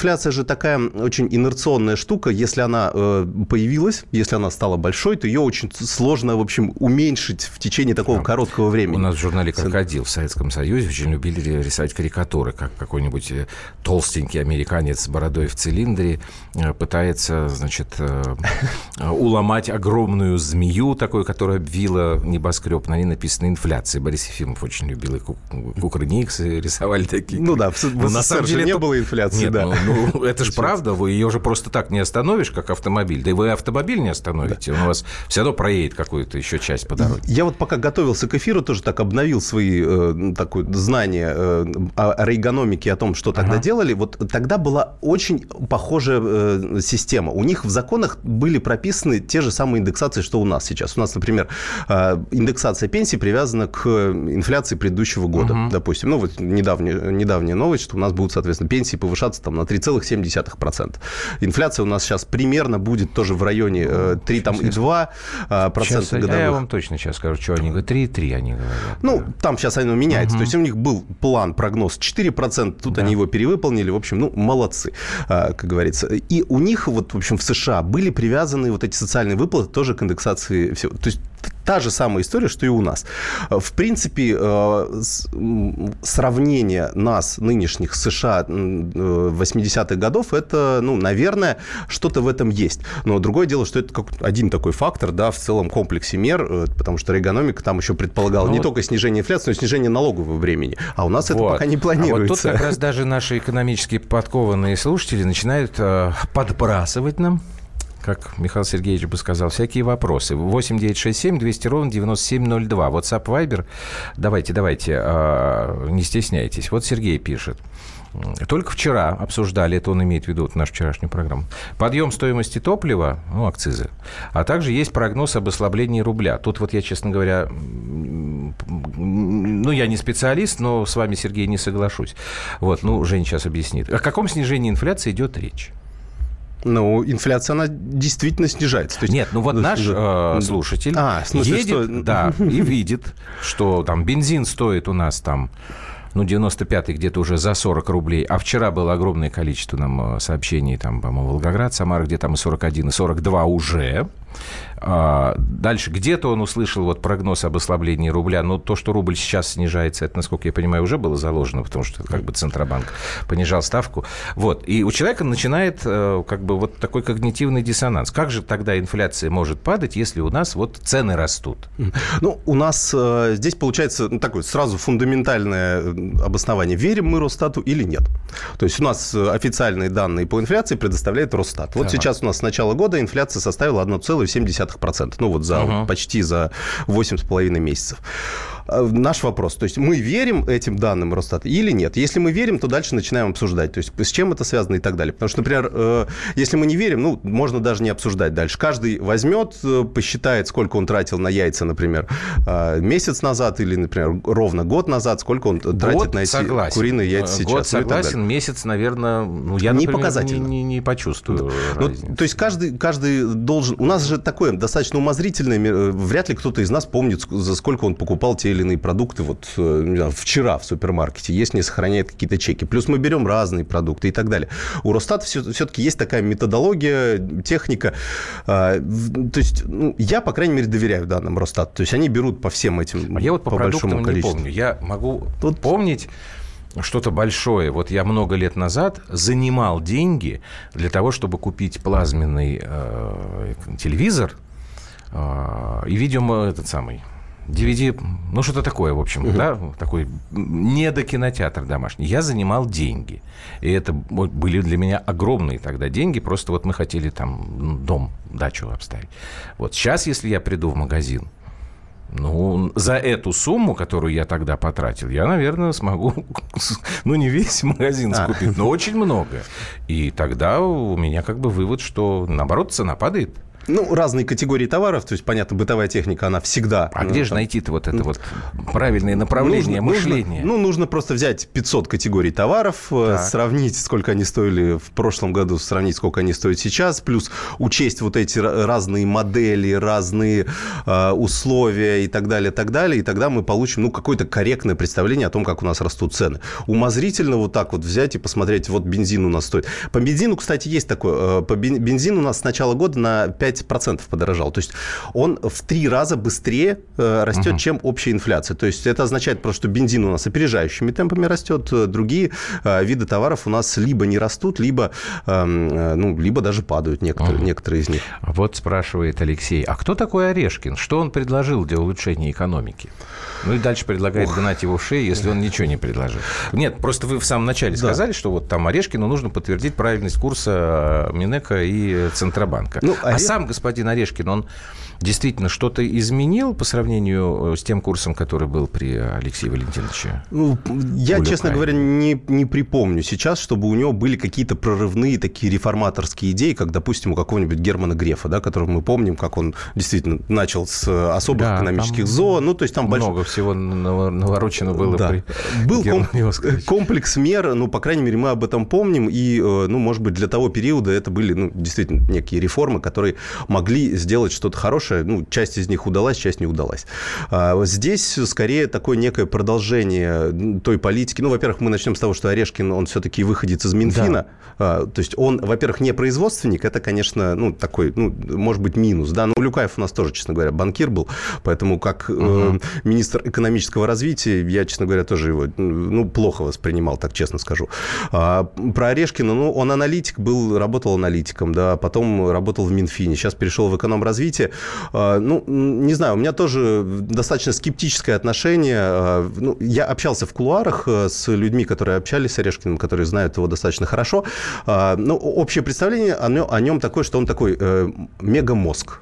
инфляция же такая очень инерционная штука, если она появилась, если она стала большой, то ее очень сложно, в общем, уменьшить в течение такого короткого времени. У нас в журнале «Крокодил» в Советском Союзе очень любили рисовать карикатуры, как какой-нибудь э, толстенький американец с бородой в цилиндре э, пытается, значит, э, уломать огромную змею, такую, которая обвила небоскреб. На ней написано «инфляция». Борис Ефимов очень любил и Кукрыниксы рисовали такие. Ну да, в СССР же не было инфляции, да. Ну, это же правда, вы ее же просто так не остановишь, как автомобиль. Да и вы автомобиль не остановите, он у вас все равно проедет какую-то еще часть по дороге. Я вот пока готовился к эфиру, тоже так обновил свои э, такое, знания э, о рейгономике, о том, что тогда ага. делали. Вот тогда была очень похожая э, система. У них в законах были прописаны те же самые индексации, что у нас сейчас. У нас, например, э, индексация пенсии привязана к инфляции предыдущего года, угу. допустим. Ну, вот недавняя, недавняя новость, что у нас будут, соответственно, пенсии повышаться там, на 3,7%. Инфляция у нас сейчас примерно будет тоже в районе э, 3,2% процента годовых. Я вам точно сейчас скажу, что они говорят. 3,3 они говорят. Ну, там сейчас оно меняется. Угу. То есть у них был план, прогноз 4%, тут да. они его перевыполнили. В общем, ну, молодцы, а, как говорится. И у них вот, в общем, в США были привязаны вот эти социальные выплаты тоже к индексации всего. То есть та же самая история, что и у нас. В принципе, э, сравнение нас, нынешних США 80-х годов, это, ну, наверное, что-то в этом есть. Но другое дело, что это как один такой фактор, да, в целом комплексе мер, э, потому что регономика там еще предполагала ну, не вот... только снижение инфляции, но и снижение налогового времени. А у нас вот. это пока не планируется. А вот тут как раз даже наши экономически подкованные слушатели начинают э, подбрасывать нам как Михаил Сергеевич бы сказал, всякие вопросы. 8 9 6 7 200 ровно 9702. WhatsApp, Viber. Давайте, давайте, э, не стесняйтесь. Вот Сергей пишет. Только вчера обсуждали, это он имеет в виду вот нашу вчерашнюю программу, подъем стоимости топлива, ну, акцизы, а также есть прогноз об ослаблении рубля. Тут вот я, честно говоря, ну, я не специалист, но с вами, Сергей, не соглашусь. Вот, ну, Жень сейчас объяснит. О каком снижении инфляции идет речь? Ну, инфляция, она действительно снижается. То есть, Нет, ну вот наш э, слушатель а, смысле, едет, что... да, и видит, что там бензин стоит у нас там ну, 95-й где-то уже за 40 рублей, а вчера было огромное количество нам э, сообщений, там, по-моему, Волгоград, Самара, где там и 41, и 42 уже. А, дальше где-то он услышал вот прогноз об ослаблении рубля, но то, что рубль сейчас снижается, это, насколько я понимаю, уже было заложено, потому что как бы Центробанк понижал ставку. Вот. И у человека начинает э, как бы вот такой когнитивный диссонанс. Как же тогда инфляция может падать, если у нас вот цены растут? Ну, у нас э, здесь получается ну, такое сразу фундаментальное обоснование. Верим мы Росстату или нет? То есть у нас официальные данные по инфляции предоставляет Росстат. Вот ага. сейчас у нас с начала года инфляция составила 1,7%. Ну вот за ага. почти за 8,5 месяцев. Э, наш вопрос. То есть мы верим этим данным Росстата или нет? Если мы верим, то дальше начинаем обсуждать. То есть с чем это связано и так далее. Потому что, например, э, если мы не верим, ну, можно даже не обсуждать дальше. Каждый возьмет, э, посчитает, сколько он тратил на яйца, например, месяц назад или, например, ровно год назад, сколько он год тратит на эти согласен. куриные яйца сейчас. Год ну согласен, месяц, наверное, ну, я, не например, не, не, не почувствую. Ну, то есть каждый, каждый должен... У нас же такое достаточно умозрительное, вряд ли кто-то из нас помнит, за сколько он покупал те или иные продукты вот э, знаю, вчера в супермаркете, если не сохраняет какие-то чеки. Плюс мы берем разные продукты и так далее. У Росстата все, все-таки есть такая методология, техника. А, то есть ну, я, по крайней мере, доверяю данным Росстата. То есть они берут по всем этим, а я вот по, по большому количеству. Не помню. Я могу Тут... помнить что-то большое. Вот я много лет назад занимал деньги для того, чтобы купить плазменный э, телевизор э, и видео этот самый DVD, ну что-то такое, в общем, uh-huh. да, такой недокинотеатр домашний. Я занимал деньги. И это были для меня огромные тогда деньги. Просто вот мы хотели там дом, дачу обставить. Вот сейчас, если я приду в магазин, Ну, за эту сумму, которую я тогда потратил, я, наверное, смогу, ну, не весь магазин а. скупить, но очень много. И тогда у меня как бы вывод, что, наоборот, цена падает. Ну, разные категории товаров, то есть, понятно, бытовая техника, она всегда... А ну, где же найти-то вот это вот правильное направление нужно, мышления? Нужно, ну, нужно просто взять 500 категорий товаров, э, так. сравнить, сколько они стоили в прошлом году, сравнить, сколько они стоят сейчас, плюс учесть вот эти разные модели, разные э, условия и так далее, так далее, и тогда мы получим, ну, какое-то корректное представление о том, как у нас растут цены. Умозрительно вот так вот взять и посмотреть, вот бензин у нас стоит. По бензину, кстати, есть такое, э, по бензин у нас с начала года на 5 5% подорожал. То есть он в три раза быстрее э, растет, угу. чем общая инфляция. То есть это означает просто, что бензин у нас опережающими темпами растет, э, другие э, виды товаров у нас либо не растут, либо, эм, ну, либо даже падают некоторые, угу. некоторые из них. Вот спрашивает Алексей, а кто такой Орешкин? Что он предложил для улучшения экономики? Ну и дальше предлагает Ох. гнать его в шею, если он ничего не предложил. Нет, просто вы в самом начале да. сказали, что вот там Орешкину нужно подтвердить правильность курса Минека и Центробанка. Ну, а, а сам господин Орешкин, он действительно что-то изменил по сравнению э, с тем курсом, который был при Алексее Валентиновиче? Ну, я, честно говоря, не, не припомню сейчас, чтобы у него были какие-то прорывные такие реформаторские идеи, как, допустим, у какого-нибудь Германа Грефа, да, которого мы помним, как он действительно начал с особых да, экономических зон. Ну, то есть там много больш... всего наворочено было да. при Был ком... комплекс мер, ну, по крайней мере, мы об этом помним, и, э, ну, может быть, для того периода это были, ну, действительно, некие реформы, которые могли сделать что-то хорошее, хорошая. Ну, часть из них удалась, часть не удалась. А здесь скорее такое некое продолжение той политики. Ну, во-первых, мы начнем с того, что Орешкин, он все-таки выходит из Минфина. Да. А, то есть он, во-первых, не производственник. Это, конечно, ну, такой, ну, может быть, минус. Да, но Люкаев у нас тоже, честно говоря, банкир был. Поэтому как угу. министр экономического развития, я, честно говоря, тоже его, ну, плохо воспринимал, так честно скажу. А, про Орешкина, ну, он аналитик был, работал аналитиком, да, потом работал в Минфине, сейчас перешел в эконом-развитие. А, ну, не знаю, у меня тоже достаточно скептическое отношение. А, ну, я общался в кулуарах э, с людьми, которые общались с Орешкиным, которые знают его достаточно хорошо. А, ну, общее представление о нем, о нем такое, что он такой э, мегамозг.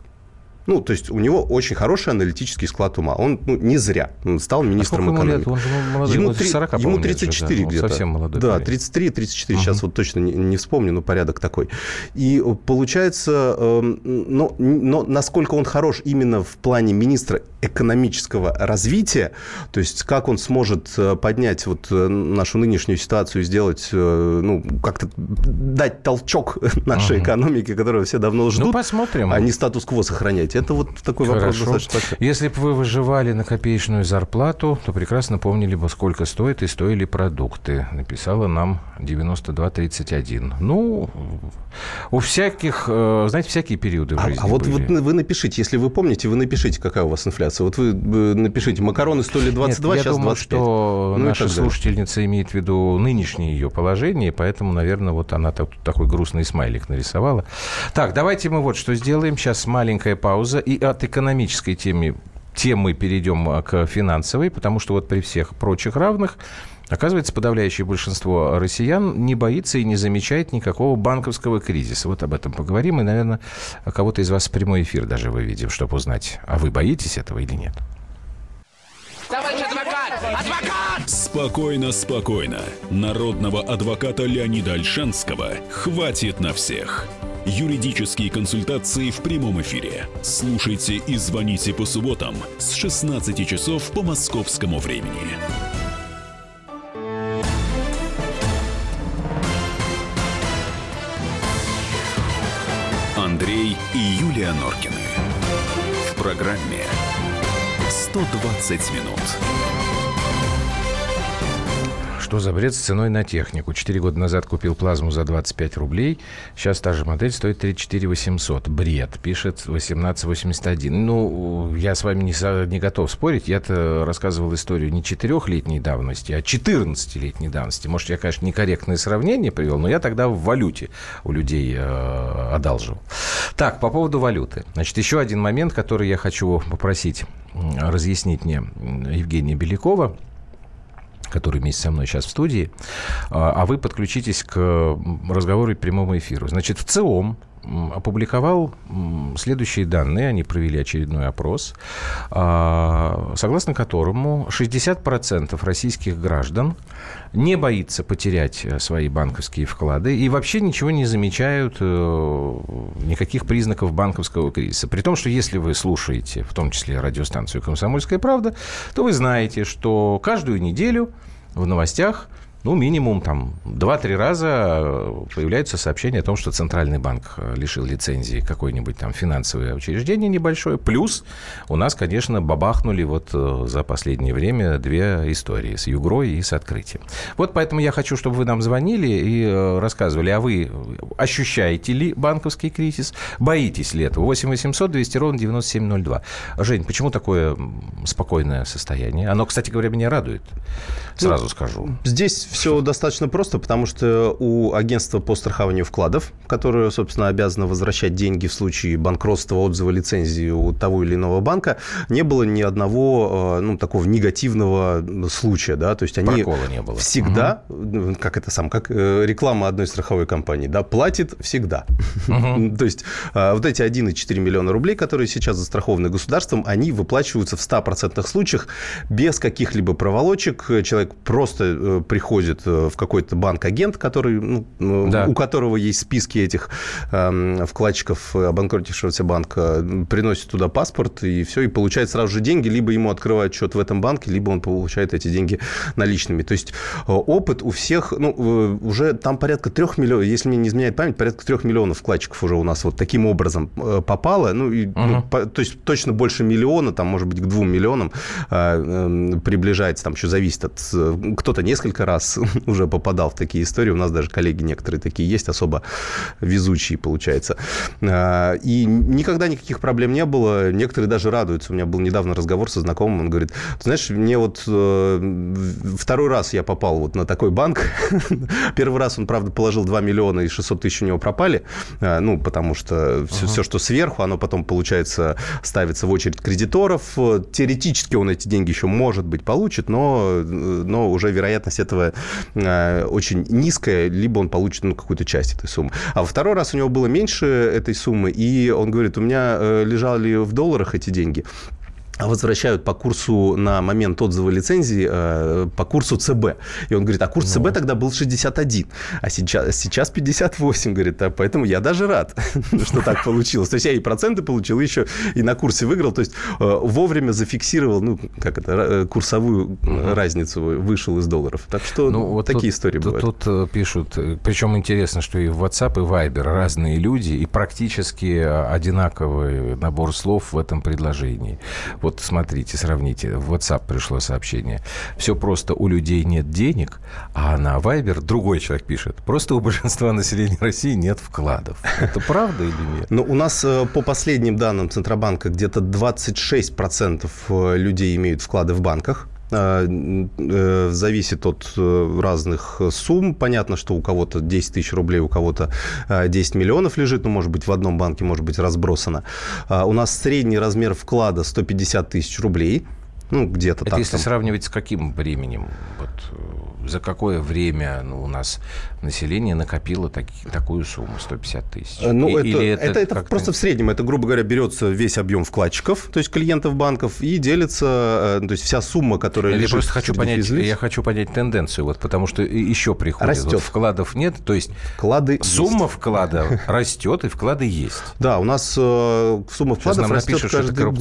Ну, то есть у него очень хороший аналитический склад ума. Он ну, не зря он стал министром а экономики. Лет? Он же молодой, ему, 40, ему 34 же, да? где-то. Совсем молодой. Да, 33-34, угу. сейчас вот точно не, не вспомню, но порядок такой. И получается, э, но, но насколько он хорош именно в плане министра экономического развития, то есть как он сможет э, поднять вот э, нашу нынешнюю ситуацию и сделать, э, ну, как-то дать толчок нашей угу. экономике, которую все давно ждут, ну, посмотрим. а не статус-кво сохранять. Это вот такой Хорошо. вопрос достаточно Если бы вы выживали на копеечную зарплату, то прекрасно помнили бы, сколько стоит и стоили продукты. Написала нам 9231. Ну, у всяких, э, знаете, всякие периоды в а, жизни А, а вот, вот вы напишите, если вы помните, вы напишите, какая у вас инфляция. Вот вы э, напишите, макароны стоили 22, Нет, сейчас я думаю, 25. что ну, наша слушательница имеет в виду нынешнее ее положение, поэтому, наверное, вот она так, такой грустный смайлик нарисовала. Так, давайте мы вот что сделаем. Сейчас маленькая пауза. И от экономической темы, темы перейдем а, к финансовой, потому что вот при всех прочих равных Оказывается, подавляющее большинство россиян не боится и не замечает никакого банковского кризиса. Вот об этом поговорим. И, наверное, кого-то из вас в прямой эфир даже выведем, чтобы узнать, а вы боитесь этого или нет. Товарищ адвокат! Адвокат! Спокойно, спокойно. Народного адвоката Леонида Альшанского хватит на всех. Юридические консультации в прямом эфире. Слушайте и звоните по субботам с 16 часов по московскому времени. Андрей и Юлия Норкины. В программе 120 минут. Что за бред с ценой на технику? Четыре года назад купил плазму за 25 рублей. Сейчас та же модель стоит 34 800. Бред, пишет 1881. Ну, я с вами не, не готов спорить. Я-то рассказывал историю не четырехлетней давности, а 14-летней давности. Может, я, конечно, некорректное сравнение привел, но я тогда в валюте у людей э, одалживал. Так, по поводу валюты. Значит, еще один момент, который я хочу попросить разъяснить мне Евгения Белякова который вместе со мной сейчас в студии, а, а вы подключитесь к разговору и прямому эфиру. Значит, в ЦИОМ опубликовал следующие данные. Они провели очередной опрос, а, согласно которому 60% российских граждан не боится потерять э, свои банковские вклады и вообще ничего не замечают, э, никаких признаков банковского кризиса. При том, что если вы слушаете, в том числе радиостанцию «Комсомольская правда», то вы знаете, что каждую неделю в новостях ну, минимум там 2-3 раза э, появляются сообщения о том, что Центральный банк э, лишил лицензии какое-нибудь там финансовое учреждение небольшое. Плюс у нас, конечно, бабахнули вот э, за последнее время две истории с Югрой и с открытием. Вот поэтому я хочу, чтобы вы нам звонили и рассказывали, а вы ощущаете ли банковский кризис, боитесь ли этого? 8 800 200 ровно 9702. Жень, почему такое спокойное состояние? Оно, кстати говоря, меня радует, сразу ну, скажу. Здесь все достаточно просто, потому что у агентства по страхованию вкладов, которое, собственно, обязано возвращать деньги в случае банкротства, отзыва лицензии у того или иного банка, не было ни одного э, ну, такого негативного случая. Да? То есть они не было. всегда, угу. как это сам, как э, реклама одной страховой компании, да, платит всегда. Угу. То есть вот эти 1,4 миллиона рублей, которые сейчас застрахованы государством, они выплачиваются в 100% случаях без каких-либо проволочек. Человек просто приходит приходит э, в какой-то банк-агент, который, ну, ну, да. у которого есть списки этих э, вкладчиков обанкротившегося банка, приносит туда паспорт, и все, и получает сразу же деньги, либо ему открывают счет в этом банке, либо он получает эти деньги наличными. То есть э, опыт у всех, ну, уже там порядка трех миллионов, если мне не изменяет память, порядка трех миллионов вкладчиков уже у нас вот таким образом э, попало, ну, и, угу. ну по, то есть точно больше миллиона, там, может быть, к двум миллионам э, э, приближается, там еще зависит от, кто-то несколько раз раз уже попадал в такие истории. У нас даже коллеги некоторые такие есть, особо везучие, получается. А, и никогда никаких проблем не было. Некоторые даже радуются. У меня был недавно разговор со знакомым. Он говорит, знаешь, мне вот э, второй раз я попал вот на такой банк. Первый раз он, правда, положил 2 миллиона и 600 тысяч у него пропали. А, ну, потому что все, ага. все, что сверху, оно потом, получается, ставится в очередь кредиторов. Теоретически он эти деньги еще, может быть, получит, но, но уже вероятность этого Э, очень низкая, либо он получит ну, какую-то часть этой суммы. А во второй раз у него было меньше этой суммы, и он говорит, у меня э, лежали в долларах эти деньги возвращают по курсу на момент отзыва лицензии э, по курсу ЦБ. И он говорит, а курс ЦБ ну. тогда был 61, а сейчас, сейчас 58, говорит, а поэтому я даже рад, что так получилось. То есть я и проценты получил, еще и на курсе выиграл, то есть э, вовремя зафиксировал, ну, как это, э, курсовую разницу вышел из долларов. Так что ну, вот такие тут, истории бывают. Тут пишут, причем интересно, что и в WhatsApp, и Viber разные люди, и практически одинаковый набор слов в этом предложении. Вот смотрите, сравните. В WhatsApp пришло сообщение. Все просто, у людей нет денег, а на Viber другой человек пишет. Просто у большинства населения России нет вкладов. Это правда или нет? Ну, у нас э, по последним данным Центробанка где-то 26% э, людей имеют вклады в банках. А, э, зависит от э, разных сумм. Понятно, что у кого-то 10 тысяч рублей, у кого-то 10 а, миллионов лежит, ну, может быть, в одном банке, может быть, разбросано. А, у нас средний размер вклада 150 тысяч рублей. Ну, где-то Это так. если там. сравнивать с каким временем? Вот, э, за какое время ну, у нас население накопило таки, такую сумму, 150 тысяч? Э, ну, и, это, это, это, это просто в среднем. Это, грубо говоря, берется весь объем вкладчиков, то есть клиентов банков, и делится, э, то есть вся сумма, которая я лежит... Просто хочу понять, я хочу понять тенденцию, вот, потому что еще приходит. Растет. Вот, вкладов нет, то есть Вклады сумма есть. вклада растет, и вклады есть. Да, у нас сумма вкладов растет напишут, каждый год.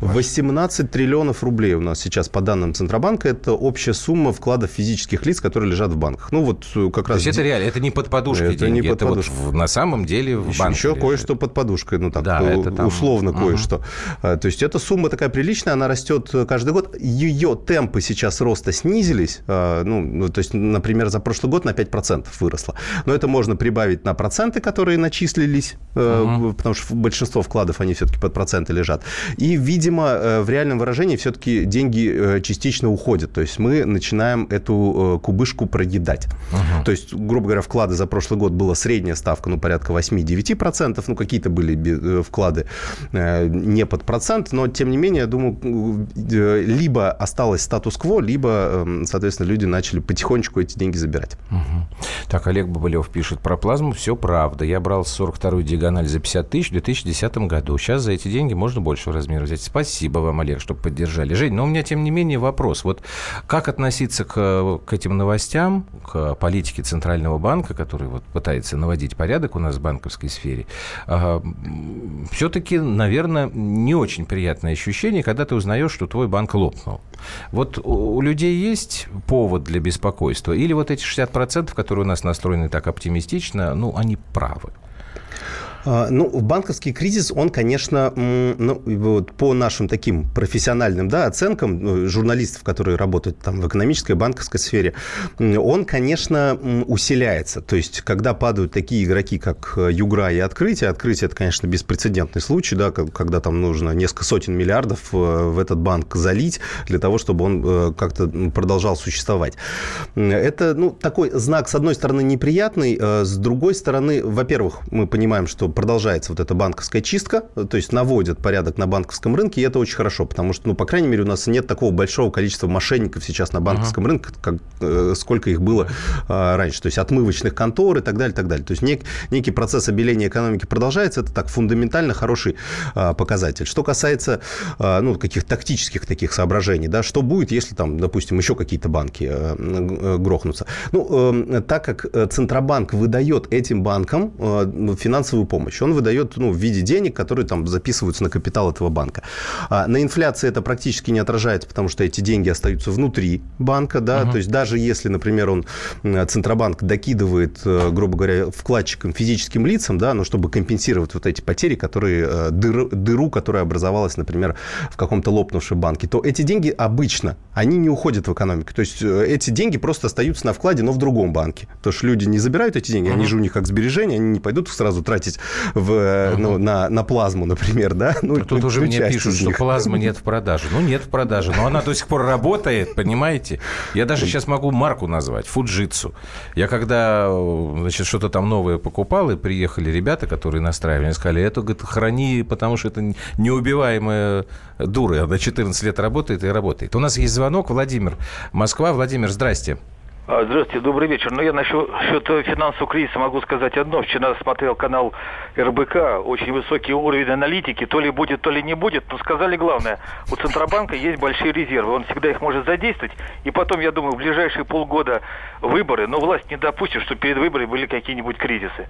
18 триллионов рублей рублей у нас сейчас по данным Центробанка. Это общая сумма вкладов физических лиц, которые лежат в банках. Ну вот э, как раз... Это реально, это не под подушкой это деньги, не под это подушкой. вот на самом деле в еще, банке Еще кое-что под подушкой, ну так, да, это там... условно угу. кое-что. А, то есть эта сумма такая приличная, она растет каждый год. Ее темпы сейчас роста снизились. А, ну, ну, то есть, например, за прошлый год на 5% выросло. Но это можно прибавить на проценты, которые начислились, угу. потому что большинство вкладов, они все-таки под проценты лежат. И, видимо, э, в реальном выражении все-таки все-таки деньги частично уходят. То есть мы начинаем эту кубышку проедать. Угу. То есть, грубо говоря, вклады за прошлый год была средняя ставка, ну, порядка 8-9%. Ну, какие-то были вклады не под процент, но, тем не менее, я думаю, либо осталось статус-кво, либо, эм, соответственно, люди начали потихонечку эти деньги забирать. Угу. Так, Олег Бабылев пишет про плазму. Все правда. Я брал 42-ю диагональ за 50 тысяч в 2010 году. Сейчас за эти деньги можно больше размера взять. Спасибо вам, Олег, что поддержали. Жень, но у меня, тем не менее, вопрос. Вот как относиться к, к этим новостям, к политике Центрального банка, который вот пытается наводить порядок у нас в банковской сфере? А, все-таки, наверное, не очень приятное ощущение, когда ты узнаешь, что твой банк лопнул. Вот у людей есть повод для беспокойства? Или вот эти 60%, которые у нас настроены так оптимистично, ну, они правы? А, ну, банковский кризис, он, конечно, ну, вот по нашим таким профессиональным да, оценкам ну, журналистов, которые работают там в экономической, банковской сфере, он, конечно, усиляется. То есть, когда падают такие игроки, как э, Югра и Открытие, Открытие – это, конечно, беспрецедентный случай, да, когда там нужно несколько сотен миллиардов э, в этот банк залить для того, чтобы он э, как-то продолжал существовать. Это, ну, такой знак, с одной стороны, неприятный, с другой стороны, во-первых, мы понимаем, что продолжается вот эта банковская чистка, то есть наводят порядок на банковском рынке, и это очень хорошо, потому что, ну, по крайней мере, у нас нет такого большого количества мошенников сейчас на банковском uh-huh. рынке, как, э, сколько их было э, раньше, то есть отмывочных контор и так далее, так далее. То есть нек, некий процесс обеления экономики продолжается, это так фундаментально хороший э, показатель. Что касается, э, ну, каких тактических таких соображений, да, что будет, если там, допустим, еще какие-то банки э, э, грохнутся? Ну, э, так как Центробанк выдает этим банкам э, финансовую помощь, помощь. Он выдает ну, в виде денег, которые там записываются на капитал этого банка. А на инфляции это практически не отражается, потому что эти деньги остаются внутри банка. Да? Uh-huh. То есть даже если, например, он, Центробанк докидывает, э, грубо говоря, вкладчикам, физическим лицам, да, но чтобы компенсировать вот эти потери, которые, э, дыру, дыру, которая образовалась, например, в каком-то лопнувшем банке, то эти деньги обычно, они не уходят в экономику. То есть э, эти деньги просто остаются на вкладе, но в другом банке. Потому что люди не забирают эти деньги, они же у них как сбережения, они не пойдут сразу тратить в, uh-huh. ну, на, на плазму, например, да? Ну, а Тут уже мне пишут, что плазмы нет в продаже. Ну, нет в продаже, но она до сих пор работает, понимаете? Я даже сейчас могу марку назвать, Фуджитсу. Я когда, значит, что-то там новое покупал, и приехали ребята, которые настраивали, сказали, это, говорит, храни, потому что это неубиваемая дура. Она 14 лет работает и работает. У нас есть звонок, Владимир, Москва. Владимир, здрасте. А, здравствуйте, добрый вечер. Ну, я насчет финансового кризиса могу сказать одно. Вчера смотрел канал РБК, очень высокий уровень аналитики. То ли будет, то ли не будет. Но сказали главное, у Центробанка есть большие резервы. Он всегда их может задействовать. И потом, я думаю, в ближайшие полгода выборы. Но власть не допустит, что перед выборами были какие-нибудь кризисы.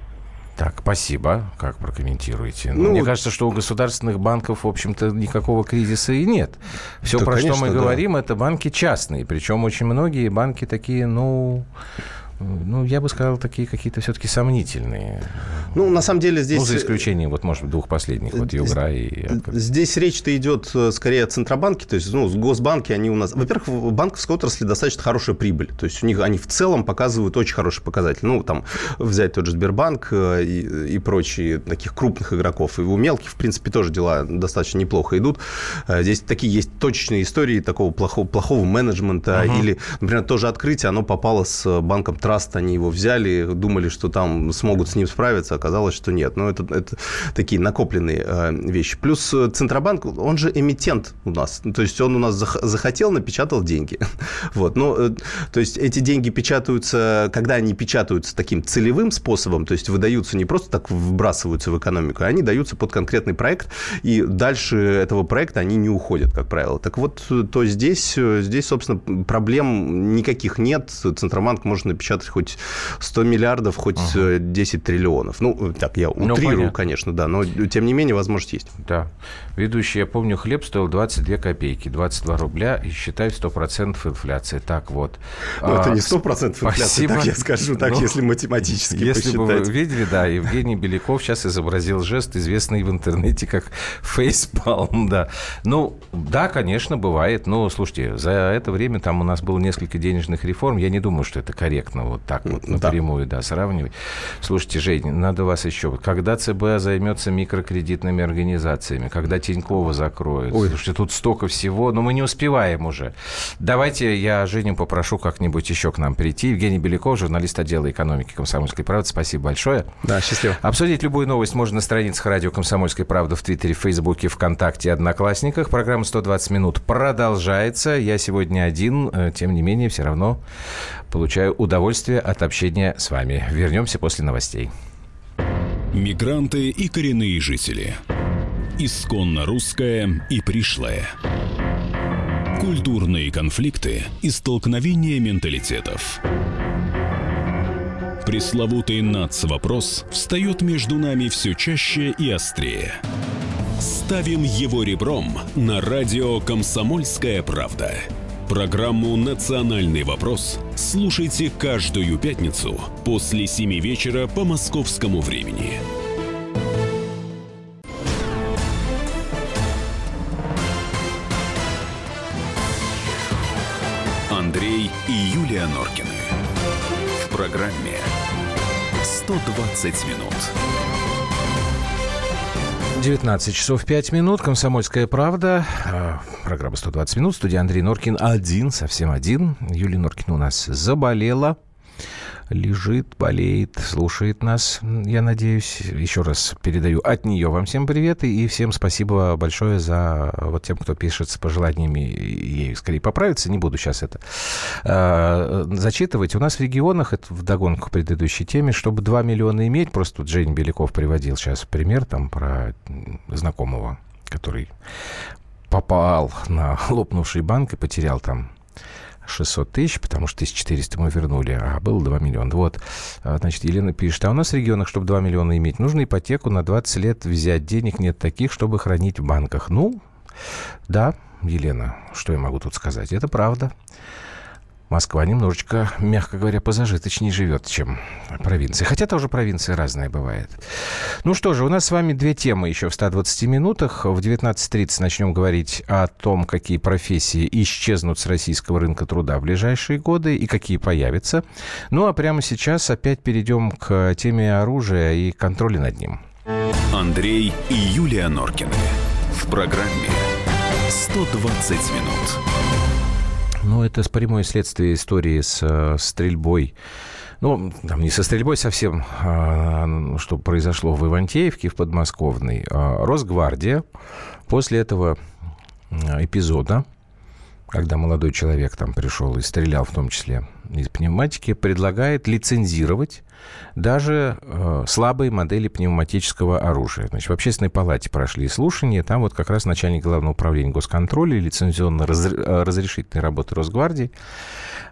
Так, спасибо. Как прокомментируете? Ну, Мне кажется, что у государственных банков, в общем-то, никакого кризиса и нет. Все, да, про конечно, что мы да. говорим, это банки частные. Причем очень многие банки такие, ну, ну, я бы сказал, такие какие-то все-таки сомнительные. Ну, на самом деле здесь... Ну, за исключением, вот, может быть, двух последних, вот Югра и... Здесь речь-то идет э, скорее о Центробанке, то есть, ну, госбанки, они у нас... Во-первых, в банковской отрасли достаточно хорошая прибыль, то есть у них они в целом показывают очень хороший показатель. Ну, там, взять тот же Сбербанк э, и, и прочие таких крупных игроков. И у мелких, в принципе, тоже дела достаточно неплохо идут. Э, здесь такие есть точечные истории такого плохого, плохого менеджмента uh-huh. или, например, тоже открытие, оно попало с банком Траст, они его взяли, думали, что там смогут с ним справиться, оказалось, что нет. Но это, это такие накопленные э, вещи. Плюс э, Центробанк, он же эмитент у нас. То есть он у нас захотел, напечатал деньги. Вот. Но, э, то есть эти деньги печатаются, когда они печатаются таким целевым способом, то есть выдаются не просто так вбрасываются в экономику, а они даются под конкретный проект, и дальше этого проекта они не уходят, как правило. Так вот, то здесь, здесь собственно, проблем никаких нет. Центробанк может напечатать зарабатывать хоть 100 миллиардов, хоть ага. 10 э, триллионов. Ну, так, я ну, утрирую, ну, конечно, да, но тем не менее возможность есть. Да. Ведущий, я помню, хлеб стоил 22 копейки, 22 рубля, и считаю 100% инфляции. Так вот. Ну, а, это не 100% инфляции, спасибо. так я скажу, так, ну, если математически Если посчитать. бы вы видели, да, Евгений Беляков сейчас изобразил жест, известный в интернете как фейспалм, да. Ну, да, конечно, бывает. Но, слушайте, за это время там у нас было несколько денежных реформ. Я не думаю, что это корректно вот так вот напрямую, да, да сравнивать. Слушайте, Жень, надо вас еще. Когда ЦБ займется микрокредитными организациями? Когда Тинькова закроет? Ой. Слушайте, тут столько всего, но мы не успеваем уже. Давайте я Женю попрошу как-нибудь еще к нам прийти. Евгений Беляков, журналист отдела экономики «Комсомольской правды». Спасибо большое. Да, счастливо. Обсудить любую новость можно на страницах радио «Комсомольской правды» в Твиттере, Фейсбуке, ВКонтакте, Одноклассниках. Программа «120 минут» продолжается. Я сегодня один, э, тем не менее, все равно получаю удовольствие от общения с вами. Вернемся после новостей. Мигранты и коренные жители. Исконно русская и пришлая. Культурные конфликты и столкновения менталитетов. Пресловутый НАЦ-вопрос встает между нами все чаще и острее. Ставим его ребром на радио «Комсомольская правда». Программу «Национальный вопрос» слушайте каждую пятницу после 7 вечера по московскому времени. Андрей и Юлия Норкины. В программе «120 минут». 19 часов 5 минут. Комсомольская правда. А, программа 120 минут. Студия Андрей Норкин один, совсем один. Юлия Норкина у нас заболела лежит, болеет, слушает нас, я надеюсь. Еще раз передаю от нее вам всем привет и всем спасибо большое за вот тем, кто пишет с пожеланиями ей скорее поправиться. Не буду сейчас это э, зачитывать. У нас в регионах, это в догонку к предыдущей теме, чтобы 2 миллиона иметь, просто тут Женя Беляков приводил сейчас пример там про знакомого, который попал на лопнувший банк и потерял там 600 тысяч, потому что 1400 мы вернули, а было 2 миллиона. Вот, а, значит, Елена пишет, а у нас в регионах, чтобы 2 миллиона иметь, нужно ипотеку на 20 лет взять. Денег нет таких, чтобы хранить в банках. Ну, да, Елена, что я могу тут сказать? Это правда. Москва немножечко, мягко говоря, позажиточнее живет, чем провинция. Хотя тоже провинция разная бывает. Ну что же, у нас с вами две темы еще в 120 минутах. В 19.30 начнем говорить о том, какие профессии исчезнут с российского рынка труда в ближайшие годы и какие появятся. Ну а прямо сейчас опять перейдем к теме оружия и контроля над ним. Андрей и Юлия Норкины. В программе «120 минут». Ну, это прямое следствие истории с э, стрельбой ну, там не со стрельбой совсем, а, что произошло в Ивантеевке, в Подмосковной. А, Росгвардия после этого эпизода когда молодой человек там пришел и стрелял в том числе из пневматики, предлагает лицензировать даже э, слабые модели пневматического оружия. Значит, в общественной палате прошли слушания, там вот как раз начальник главного управления госконтроля лицензионно-разрешительной э, работы Росгвардии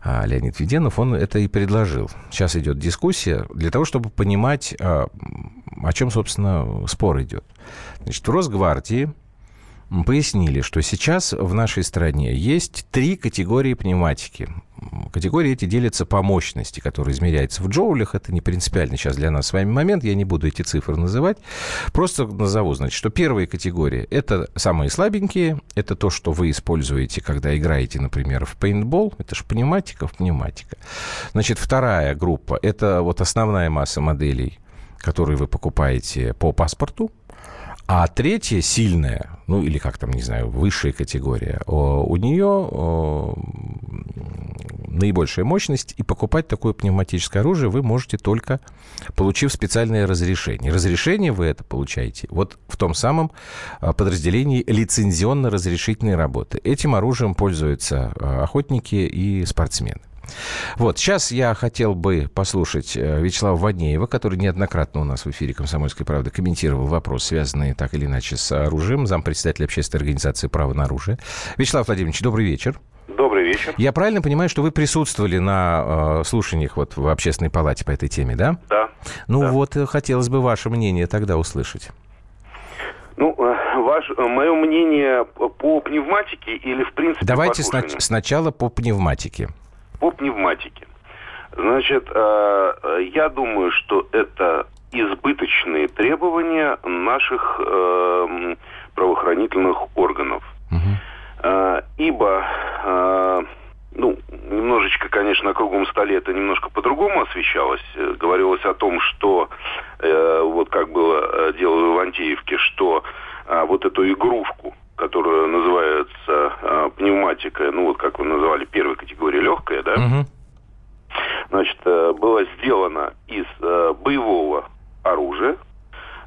э, Леонид Веденов, он это и предложил. Сейчас идет дискуссия для того, чтобы понимать, э, о чем, собственно, спор идет. Значит, в Росгвардии пояснили, что сейчас в нашей стране есть три категории пневматики. Категории эти делятся по мощности, которая измеряется в джоулях. Это не принципиально сейчас для нас с вами момент. Я не буду эти цифры называть. Просто назову, значит, что первая категория – это самые слабенькие. Это то, что вы используете, когда играете, например, в пейнтбол. Это же пневматика в пневматика. Значит, вторая группа – это вот основная масса моделей, которые вы покупаете по паспорту. А третья сильная, ну или как там, не знаю, высшая категория, у нее наибольшая мощность, и покупать такое пневматическое оружие вы можете только получив специальное разрешение. Разрешение вы это получаете вот в том самом а, подразделении лицензионно-разрешительной работы. Этим оружием пользуются а, охотники и спортсмены. Вот, сейчас я хотел бы послушать э, Вячеслава Ваднеева, который неоднократно у нас в эфире «Комсомольской правды» комментировал вопрос, связанный так или иначе с оружием, зампредседателя общественной организации «Право на оружие». Вячеслав Владимирович, добрый вечер. Добрый вечер. Я правильно понимаю, что вы присутствовали на э, слушаниях вот в общественной палате по этой теме, да? Да. Ну да. вот, э, хотелось бы ваше мнение тогда услышать. Ну, э, ваш, мое мнение по пневматике или в принципе Давайте сна- сначала по пневматике по пневматике. Значит, э, я думаю, что это избыточные требования наших э, правоохранительных органов. Угу. Ибо, ну, немножечко, конечно, на круглом столе это немножко по-другому освещалось. Говорилось о том, что отдела в Ивантеевке, что а, вот эту игрушку, которая называется а, пневматика, ну вот как вы называли, первой категории легкая, да, угу. значит, а, была сделана из а, боевого оружия,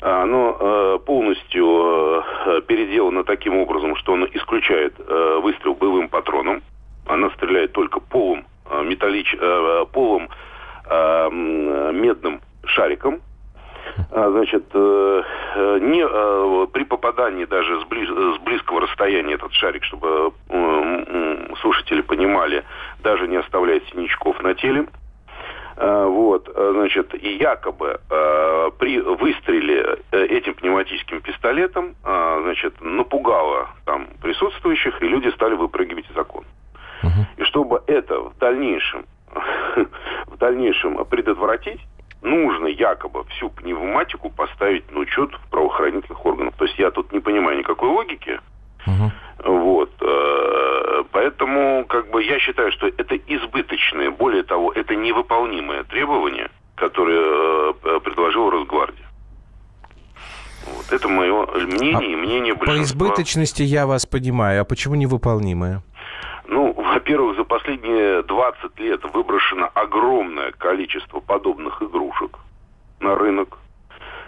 оно э, полностью э, переделано таким образом, что оно исключает э, выстрел боевым патроном. Она стреляет только полым, э, металлич, э, полым э, медным шариком. А, значит, э, э, не, э, при попадании даже с, близ, с близкого расстояния этот шарик, чтобы слушатели понимали, даже не оставляет синячков на теле. А, вот, значит, и якобы при выстреле этим пневматическим пистолетом, значит, напугало там присутствующих, и люди стали выпрыгивать из окон. И чтобы это в дальнейшем, в дальнейшем предотвратить, нужно якобы всю пневматику поставить на учет в правоохранительных органах. То есть я тут не понимаю никакой логики. Угу. Вот. Э, поэтому, как бы, я считаю, что это избыточное, более того, это невыполнимое требование, которое э, предложил Росгвардия. Вот. Это мое мнение а и мнение большинства. По избыточности я вас понимаю. А почему невыполнимое? Ну, во-первых, за последние 20 лет выброшено огромное количество подобных игрушек на рынок.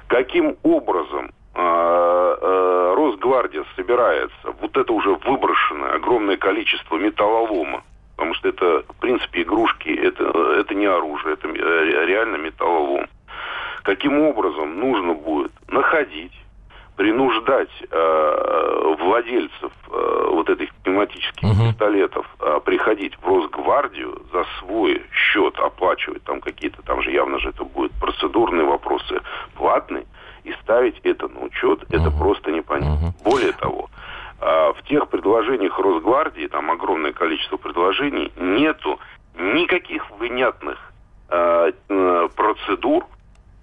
Каким образом э, э, Росгвардия собирается вот это уже выброшенное огромное количество металлолома, потому что это, в принципе, игрушки, это, это не оружие, это реально металлолом. Каким образом нужно будет находить принуждать э, владельцев э, вот этих пневматических угу. пистолетов э, приходить в Росгвардию за свой счет оплачивать там какие-то, там же явно же это будут процедурные вопросы платные, и ставить это на учет, угу. это просто непонятно. Угу. Более того, э, в тех предложениях Росгвардии, там огромное количество предложений, нету никаких внятных э, э, процедур,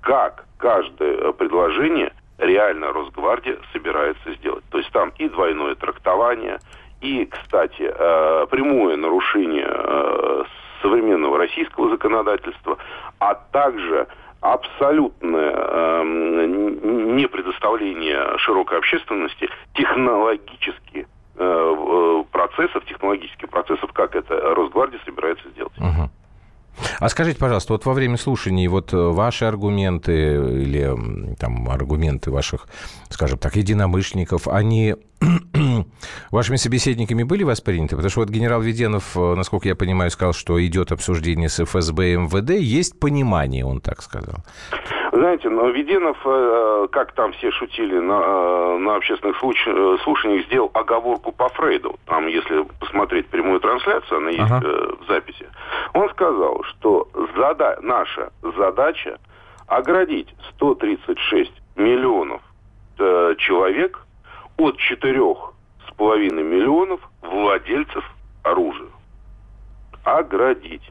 как каждое предложение реально Росгвардия собирается сделать. То есть там и двойное трактование, и, кстати, э, прямое нарушение э, современного российского законодательства, а также абсолютное э, не предоставление широкой общественности технологически процессов, технологических процессов, как это Росгвардия собирается сделать. Угу. А скажите, пожалуйста, вот во время слушаний вот э, ваши аргументы или там аргументы ваших, скажем так, единомышленников, они вашими собеседниками были восприняты? Потому что вот генерал Веденов, э, насколько я понимаю, сказал, что идет обсуждение с ФСБ и МВД. Есть понимание, он так сказал. Знаете, но Веденов, э, как там все шутили на, на общественных слушаниях, сделал оговорку по Фрейду. Там, если посмотреть прямую трансляцию, она есть ага. в записи. Он сказал, что зада наша задача оградить 136 миллионов человек от 4,5 миллионов владельцев оружия. Оградить.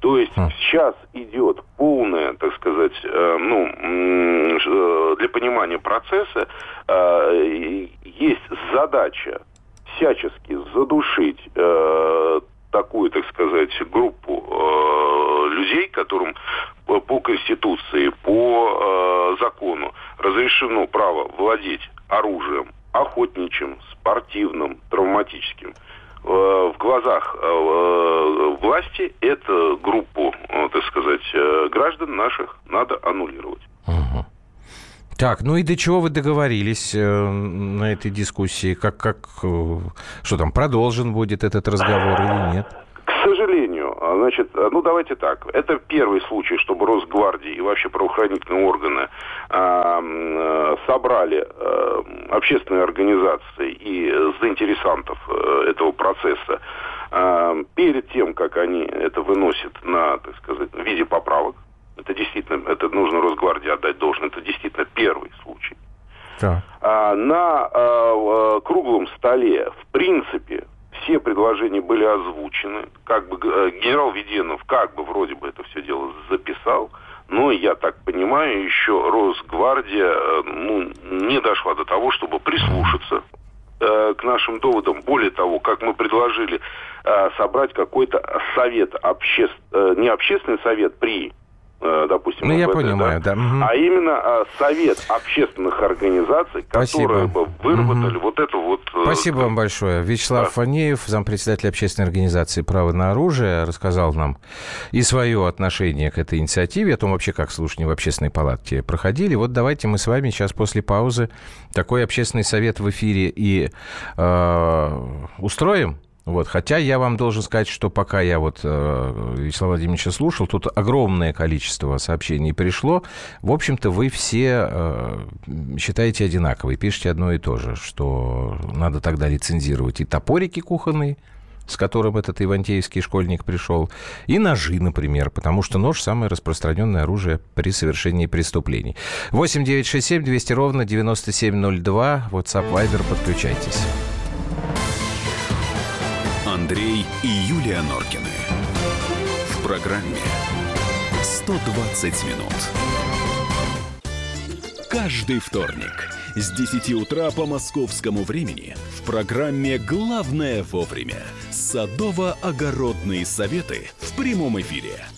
То есть mm. сейчас идет полная, так сказать, э, ну, э, для понимания процесса э, есть задача всячески задушить э, такую, так сказать, группу э, людей, которым по, по Конституции, по э, закону разрешено право владеть оружием охотничьим, спортивным, травматическим – Э, в глазах э, э, власти эту группу, так сказать, граждан наших надо аннулировать. Угу. Так, ну и до чего вы договорились на этой дискуссии? Как, как, что там, продолжен будет этот разговор или нет? А, значит, а, ну давайте так. Это первый случай, чтобы Росгвардии и вообще правоохранительные органы э, собрали э, общественные организации и заинтересантов э, этого процесса э, перед тем, как они это выносят на, так сказать, в виде поправок. Это действительно, это нужно Росгвардии отдать должен. Это действительно первый случай. Да. А, на а, круглом столе, в принципе, все предложения были озвучены. Как бы э, генерал Веденов как бы вроде бы это все дело записал. Но, я так понимаю, еще Росгвардия э, ну, не дошла до того, чтобы прислушаться э, к нашим доводам. Более того, как мы предложили э, собрать какой-то совет, обще... э, не общественный совет при допустим, ну, МВД, я понимаю, да, да а именно э, совет общественных организаций, которые бы выработали угу. вот эту вот... Э, Спасибо вам большое. Вячеслав да. Фанеев, зампредседатель общественной организации «Право на оружие», рассказал нам и свое отношение к этой инициативе, о том вообще, как слушания в общественной палатке проходили. Вот давайте мы с вами сейчас после паузы такой общественный совет в эфире и э, устроим. Вот, хотя я вам должен сказать, что пока я вот э, Вячеслава Владимировича слушал, тут огромное количество сообщений пришло. В общем-то, вы все э, считаете одинаково и пишете одно и то же, что надо тогда лицензировать и топорики кухонные, с которым этот ивантеевский школьник пришел, и ножи, например, потому что нож – самое распространенное оружие при совершении преступлений. 8 9 6 7 200 ровно 9702, WhatsApp, Viber, подключайтесь. Андрей и Юлия Норкины. В программе 120 минут. Каждый вторник с 10 утра по московскому времени в программе «Главное вовремя» садово-огородные советы в прямом эфире –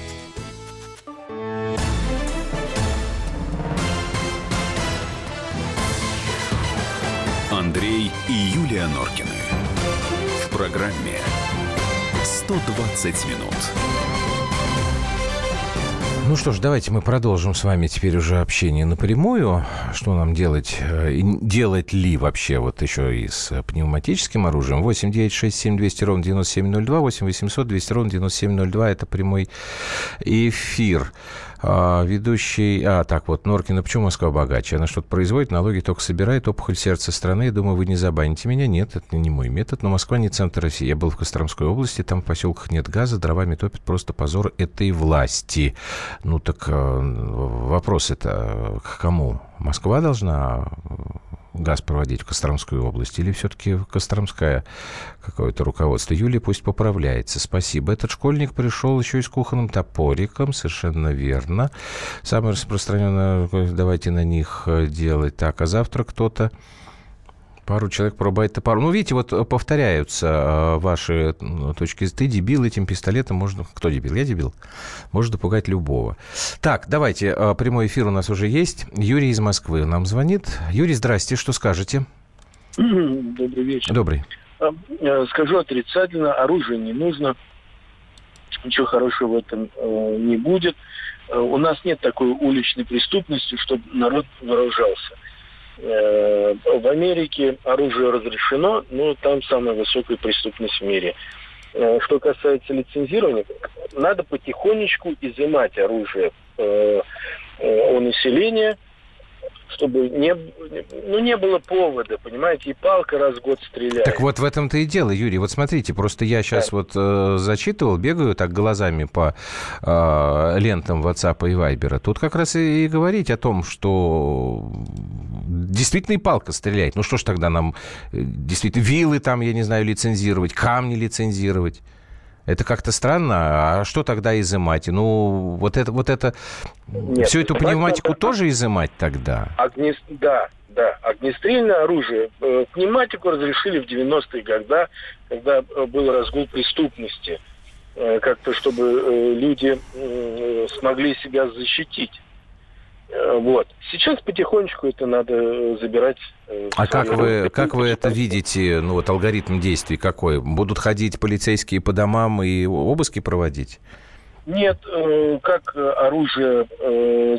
Андрей и Юлия Норкины. В программе 120 минут. Ну что ж, давайте мы продолжим с вами теперь уже общение напрямую. Что нам делать? Э, делать ли вообще вот еще и с пневматическим оружием? 8 9 6 7 200 ровно 9702, 8 800 200 ровно 9702. Это прямой эфир. А, ведущий... А, так вот, Норкина, почему Москва богаче? Она что-то производит, налоги только собирает, опухоль сердца страны. Я думаю, вы не забаните меня. Нет, это не мой метод. Но Москва не центр России. Я был в Костромской области, там в поселках нет газа, дровами топят. Просто позор этой власти. Ну так э, вопрос это к кому? Москва должна газ проводить в Костромскую область, или все-таки Костромская какое-то руководство? Юлия пусть поправляется. Спасибо. Этот школьник пришел еще и с кухонным топориком, совершенно верно. Самое распространенное, давайте на них э, делать. Так, а завтра кто-то Пару человек пробует пару. Ну, видите, вот э, повторяются э, ваши точки. Ты дебил, этим пистолетом можно... Кто дебил? Я дебил. Может допугать любого. Так, давайте. Э, прямой эфир у нас уже есть. Юрий из Москвы нам звонит. Юрий, здрасте. Что скажете? Добрый вечер. Добрый. Скажу отрицательно. Оружие не нужно. Ничего хорошего в этом не будет. У нас нет такой уличной преступности, чтобы народ вооружался. Э, в Америке оружие разрешено, но там самая высокая преступность в мире. Э, что касается лицензирования, надо потихонечку изымать оружие э, у населения – чтобы не, ну, не было повода, понимаете, и палка раз в год стреляет. Так вот в этом-то и дело, Юрий. Вот смотрите, просто я сейчас да. вот э, зачитывал, бегаю так глазами по э, лентам WhatsApp и Viber. Тут как раз и, и говорить о том, что действительно и палка стреляет. Ну что ж тогда нам э, действительно вилы там, я не знаю, лицензировать, камни лицензировать? Это как-то странно. А что тогда изымать? Ну, вот это, вот это... Нет, всю эту пневматику надо... тоже изымать тогда? Огне... Да, да. Огнестрельное оружие. Э, пневматику разрешили в 90-е годы, когда э, был разгул преступности. Как-то, чтобы люди смогли себя защитить. Э, вот. Сейчас потихонечку это надо э, забирать. Э, а как вы, как вы это видите, ну вот алгоритм действий какой? Будут ходить полицейские по домам и обыски проводить? Нет, как оружие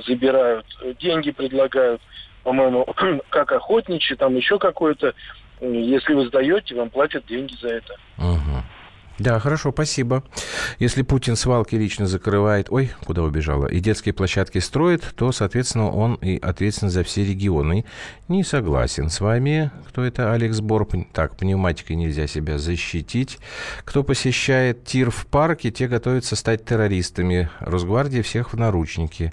забирают, деньги предлагают, по-моему, как охотничьи, там еще какое-то. Если вы сдаете, вам платят деньги за это. Угу. Да, хорошо, спасибо. Если Путин свалки лично закрывает, ой, куда убежала, и детские площадки строит, то, соответственно, он и ответственен за все регионы. Не согласен с вами. Кто это? Алекс Бор. Так, пневматикой нельзя себя защитить. Кто посещает тир в парке, те готовятся стать террористами. Росгвардия всех в наручники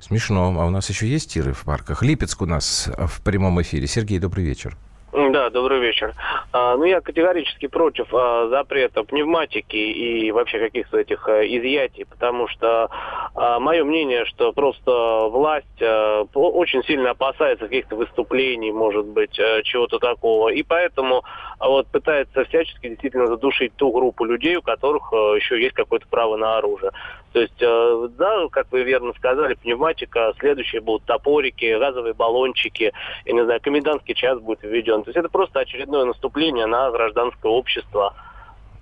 Смешно. А у нас еще есть тиры в парках? Липецк у нас в прямом эфире. Сергей, добрый вечер. Да, добрый вечер. А, ну, я категорически против а, запрета пневматики и вообще каких-то этих а, изъятий, потому что а, мое мнение, что просто власть а, очень сильно опасается каких-то выступлений, может быть, а, чего-то такого, и поэтому вот пытается всячески действительно задушить ту группу людей, у которых а, еще есть какое-то право на оружие. То есть, э, да, как вы верно сказали, пневматика, следующие будут топорики, газовые баллончики, я не знаю, комендантский час будет введен. То есть это просто очередное наступление на гражданское общество.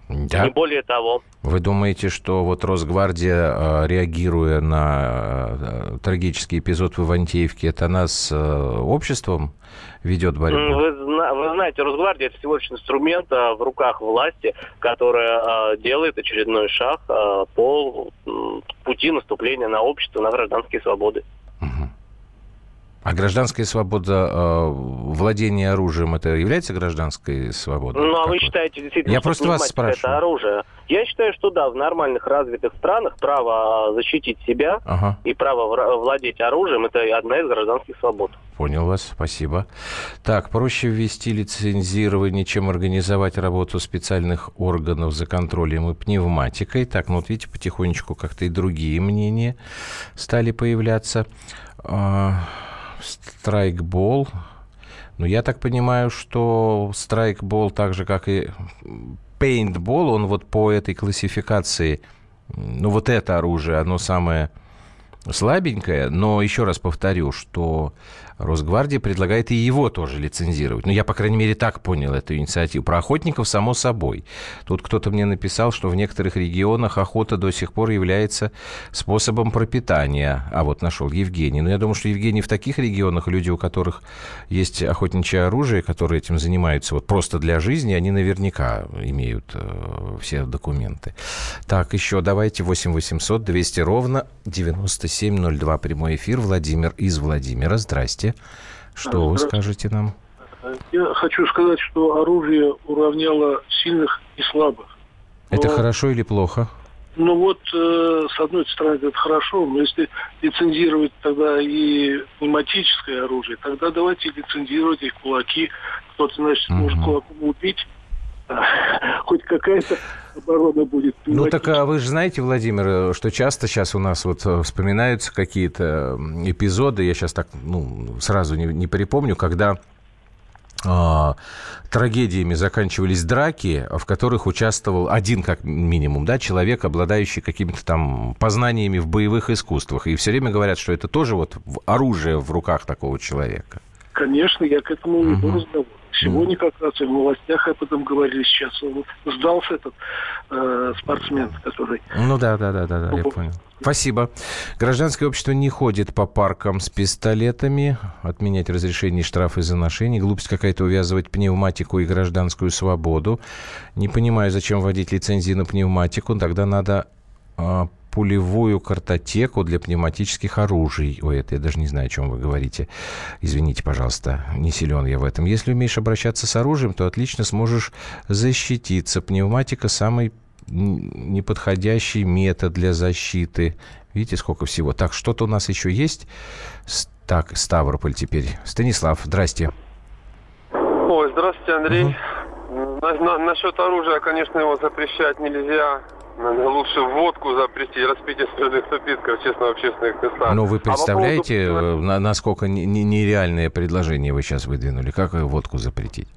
Да. Не более того. Вы думаете, что вот Росгвардия, э, реагируя на э, трагический эпизод в Ивантеевке, это нас обществом ведет борьбу? Вы, вы знаете, Росгвардия это всего лишь инструмент в руках власти, которая делает очередной шаг по пути наступления на общество, на гражданские свободы. А гражданская свобода э, владения оружием это является гражданской свободой? Ну, а вы считаете действительно, Я просто вас спрашиваю. это оружие? Я считаю, что да, в нормальных развитых странах право защитить себя ага. и право владеть оружием это одна из гражданских свобод. Понял вас, спасибо. Так, проще ввести лицензирование, чем организовать работу специальных органов за контролем и пневматикой. Так, ну вот видите, потихонечку как-то и другие мнения стали появляться. Страйкбол. Ну, я так понимаю, что страйкбол, так же, как и пейнтбол, он вот по этой классификации, ну, вот это оружие, оно самое слабенькое, но еще раз повторю, что Росгвардия предлагает и его тоже лицензировать. Ну, я, по крайней мере, так понял эту инициативу. Про охотников, само собой. Тут кто-то мне написал, что в некоторых регионах охота до сих пор является способом пропитания. А вот нашел Евгений. Но я думаю, что Евгений в таких регионах, люди, у которых есть охотничье оружие, которые этим занимаются вот просто для жизни, они наверняка имеют э, все документы. Так, еще давайте 8 800 200 ровно 9702 прямой эфир. Владимир из Владимира. Здрасте. Здравствуйте. Что вы скажете нам? Я хочу сказать, что оружие уравняло сильных и слабых. Это но... хорошо или плохо? Ну вот, э, с одной стороны, это хорошо, но если лицензировать тогда и пневматическое оружие, тогда давайте лицензировать их кулаки. Кто-то, значит, может кулаком убить, хоть какая-то оборона будет. Ну так а вы же знаете, Владимир, что часто сейчас у нас вот э, вспоминаются какие-то эпизоды, я сейчас так ну, сразу не, не припомню, когда а, трагедиями заканчивались драки, в которых участвовал один, как минимум, да, человек, обладающий какими-то там познаниями в боевых искусствах. И все время говорят, что это тоже вот оружие в руках такого человека. Конечно, я к этому угу. иду разговор. Сегодня как раз и в новостях об этом говорили сейчас. Он сдался этот э, спортсмен, который... Ну да, да, да, да, да, я понял. Спасибо. Гражданское общество не ходит по паркам с пистолетами, отменять разрешение штрафы за ношение. Глупость какая-то увязывать пневматику и гражданскую свободу. Не понимаю, зачем вводить лицензии на пневматику. Тогда надо а, пулевую картотеку для пневматических оружий. Ой, это я даже не знаю, о чем вы говорите. Извините, пожалуйста, не силен я в этом. Если умеешь обращаться с оружием, то отлично сможешь защититься. Пневматика самый неподходящий метод для защиты. Видите, сколько всего. Так, что-то у нас еще есть. Так, Ставрополь теперь. Станислав, здрасте. Ой, здравствуйте, Андрей. Угу. На, на, насчет оружия, конечно, его запрещать нельзя. Лучше водку запретить, распитие спиртных напитков, честно, в общественных местах. Ну, вы представляете, а поводу... Э, насколько нереальное предложение вы сейчас выдвинули? Как водку запретить?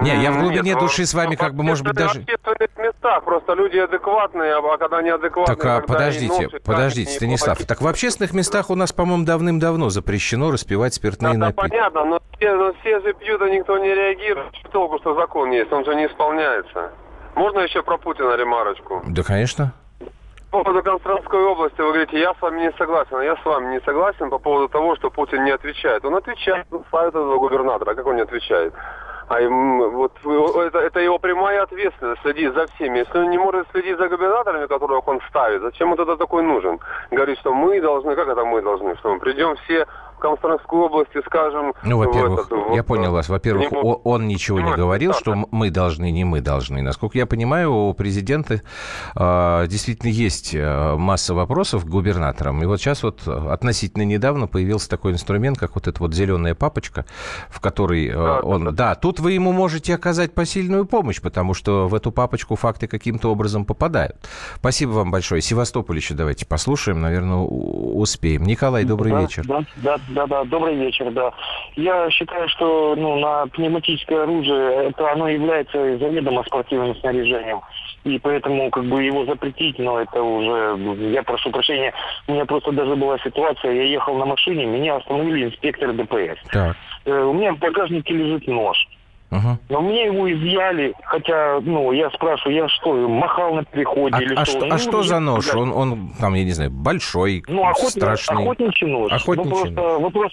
Не, я в глубине Нет, души с вами как бы, может быть, даже... В общественных местах просто люди адекватные, а когда неадекватные... Так, а подождите, носят, подождите, Станислав. Так в общественных местах у нас, по-моему, давным-давно запрещено распивать спиртные да, напитки. Да, понятно, но все, но все же пьют, а никто не реагирует. Что толку, что закон есть, он же не исполняется. Можно еще про Путина ремарочку? Да, конечно. По поводу Константской области, вы говорите, я с вами не согласен. Я с вами не согласен по поводу того, что Путин не отвечает. Он отвечает, он ставит этого губернатора. А как он не отвечает? А им, вот это, это его прямая ответственность следить за всеми. Если он не может следить за губернаторами, которых он ставит, зачем он тогда такой нужен? Говорит, что мы должны, как это мы должны, что мы придем все в Комсомольской области, скажем... Ну, во-первых, этот, вот, я понял вас. Во-первых, него- он ничего не говорил, что мы должны, не мы должны. Насколько я понимаю, у президента э, действительно есть э, масса вопросов к губернаторам. И вот сейчас вот э, относительно недавно появился такой инструмент, как вот эта вот зеленая папочка, в которой э, он... Да, тут вы ему можете оказать посильную помощь, потому что в эту папочку факты каким-то образом попадают. Спасибо вам большое. Севастополь еще давайте послушаем, наверное, успеем. Николай, добрый Да, вечер. Да, да, да, да, добрый вечер, да. Я считаю, что ну, на пневматическое оружие это оно является заведомо спортивным снаряжением. И поэтому как бы его запретить, но это уже, я прошу прощения, у меня просто даже была ситуация, я ехал на машине, меня остановили инспекторы ДПС. Так. Э, у меня в багажнике лежит нож. Ага. Но мне его изъяли, хотя, ну, я спрашиваю, я что, махал на переходе А, или а что? что, Ну, а что за нож? Он, он там, я не знаю, большой, ну, охотник, страшный. охотничий нож. Охотничий ну, просто вопрос...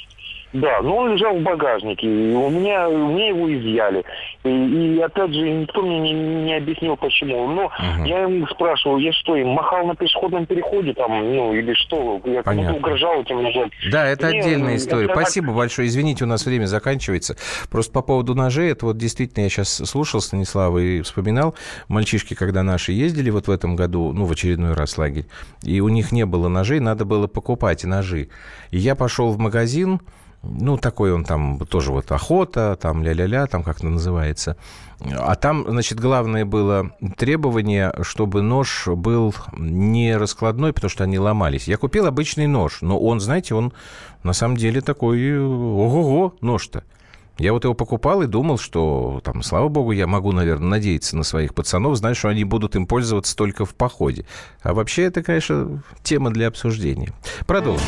Да, но он лежал в багажнике, и у меня, у меня его изъяли. И, и опять же, никто мне не, не объяснил, почему. Но я ему спрашивал, я что, им махал на пешеходном переходе там, ну, или что? Я Понятно. угрожал этим ножом. Да, это Мне, отдельная э, история. это Спасибо большое. Извините, у нас время заканчивается. Просто по поводу ножей, это вот действительно я сейчас слушал Станислава и вспоминал. Мальчишки, когда наши ездили вот в этом году, ну, в очередной раз лагерь, и у них не было ножей, надо было покупать ножи. И я пошел в магазин, ну, такой он там тоже вот охота, там ля-ля-ля, там как это называется. А там, значит, главное было требование, чтобы нож был не раскладной, потому что они ломались. Я купил обычный нож, но он, знаете, он на самом деле такой, ого-го, нож-то. Я вот его покупал и думал, что, там, слава богу, я могу, наверное, надеяться на своих пацанов, знать, что они будут им пользоваться только в походе. А вообще это, конечно, тема для обсуждения. Продолжим.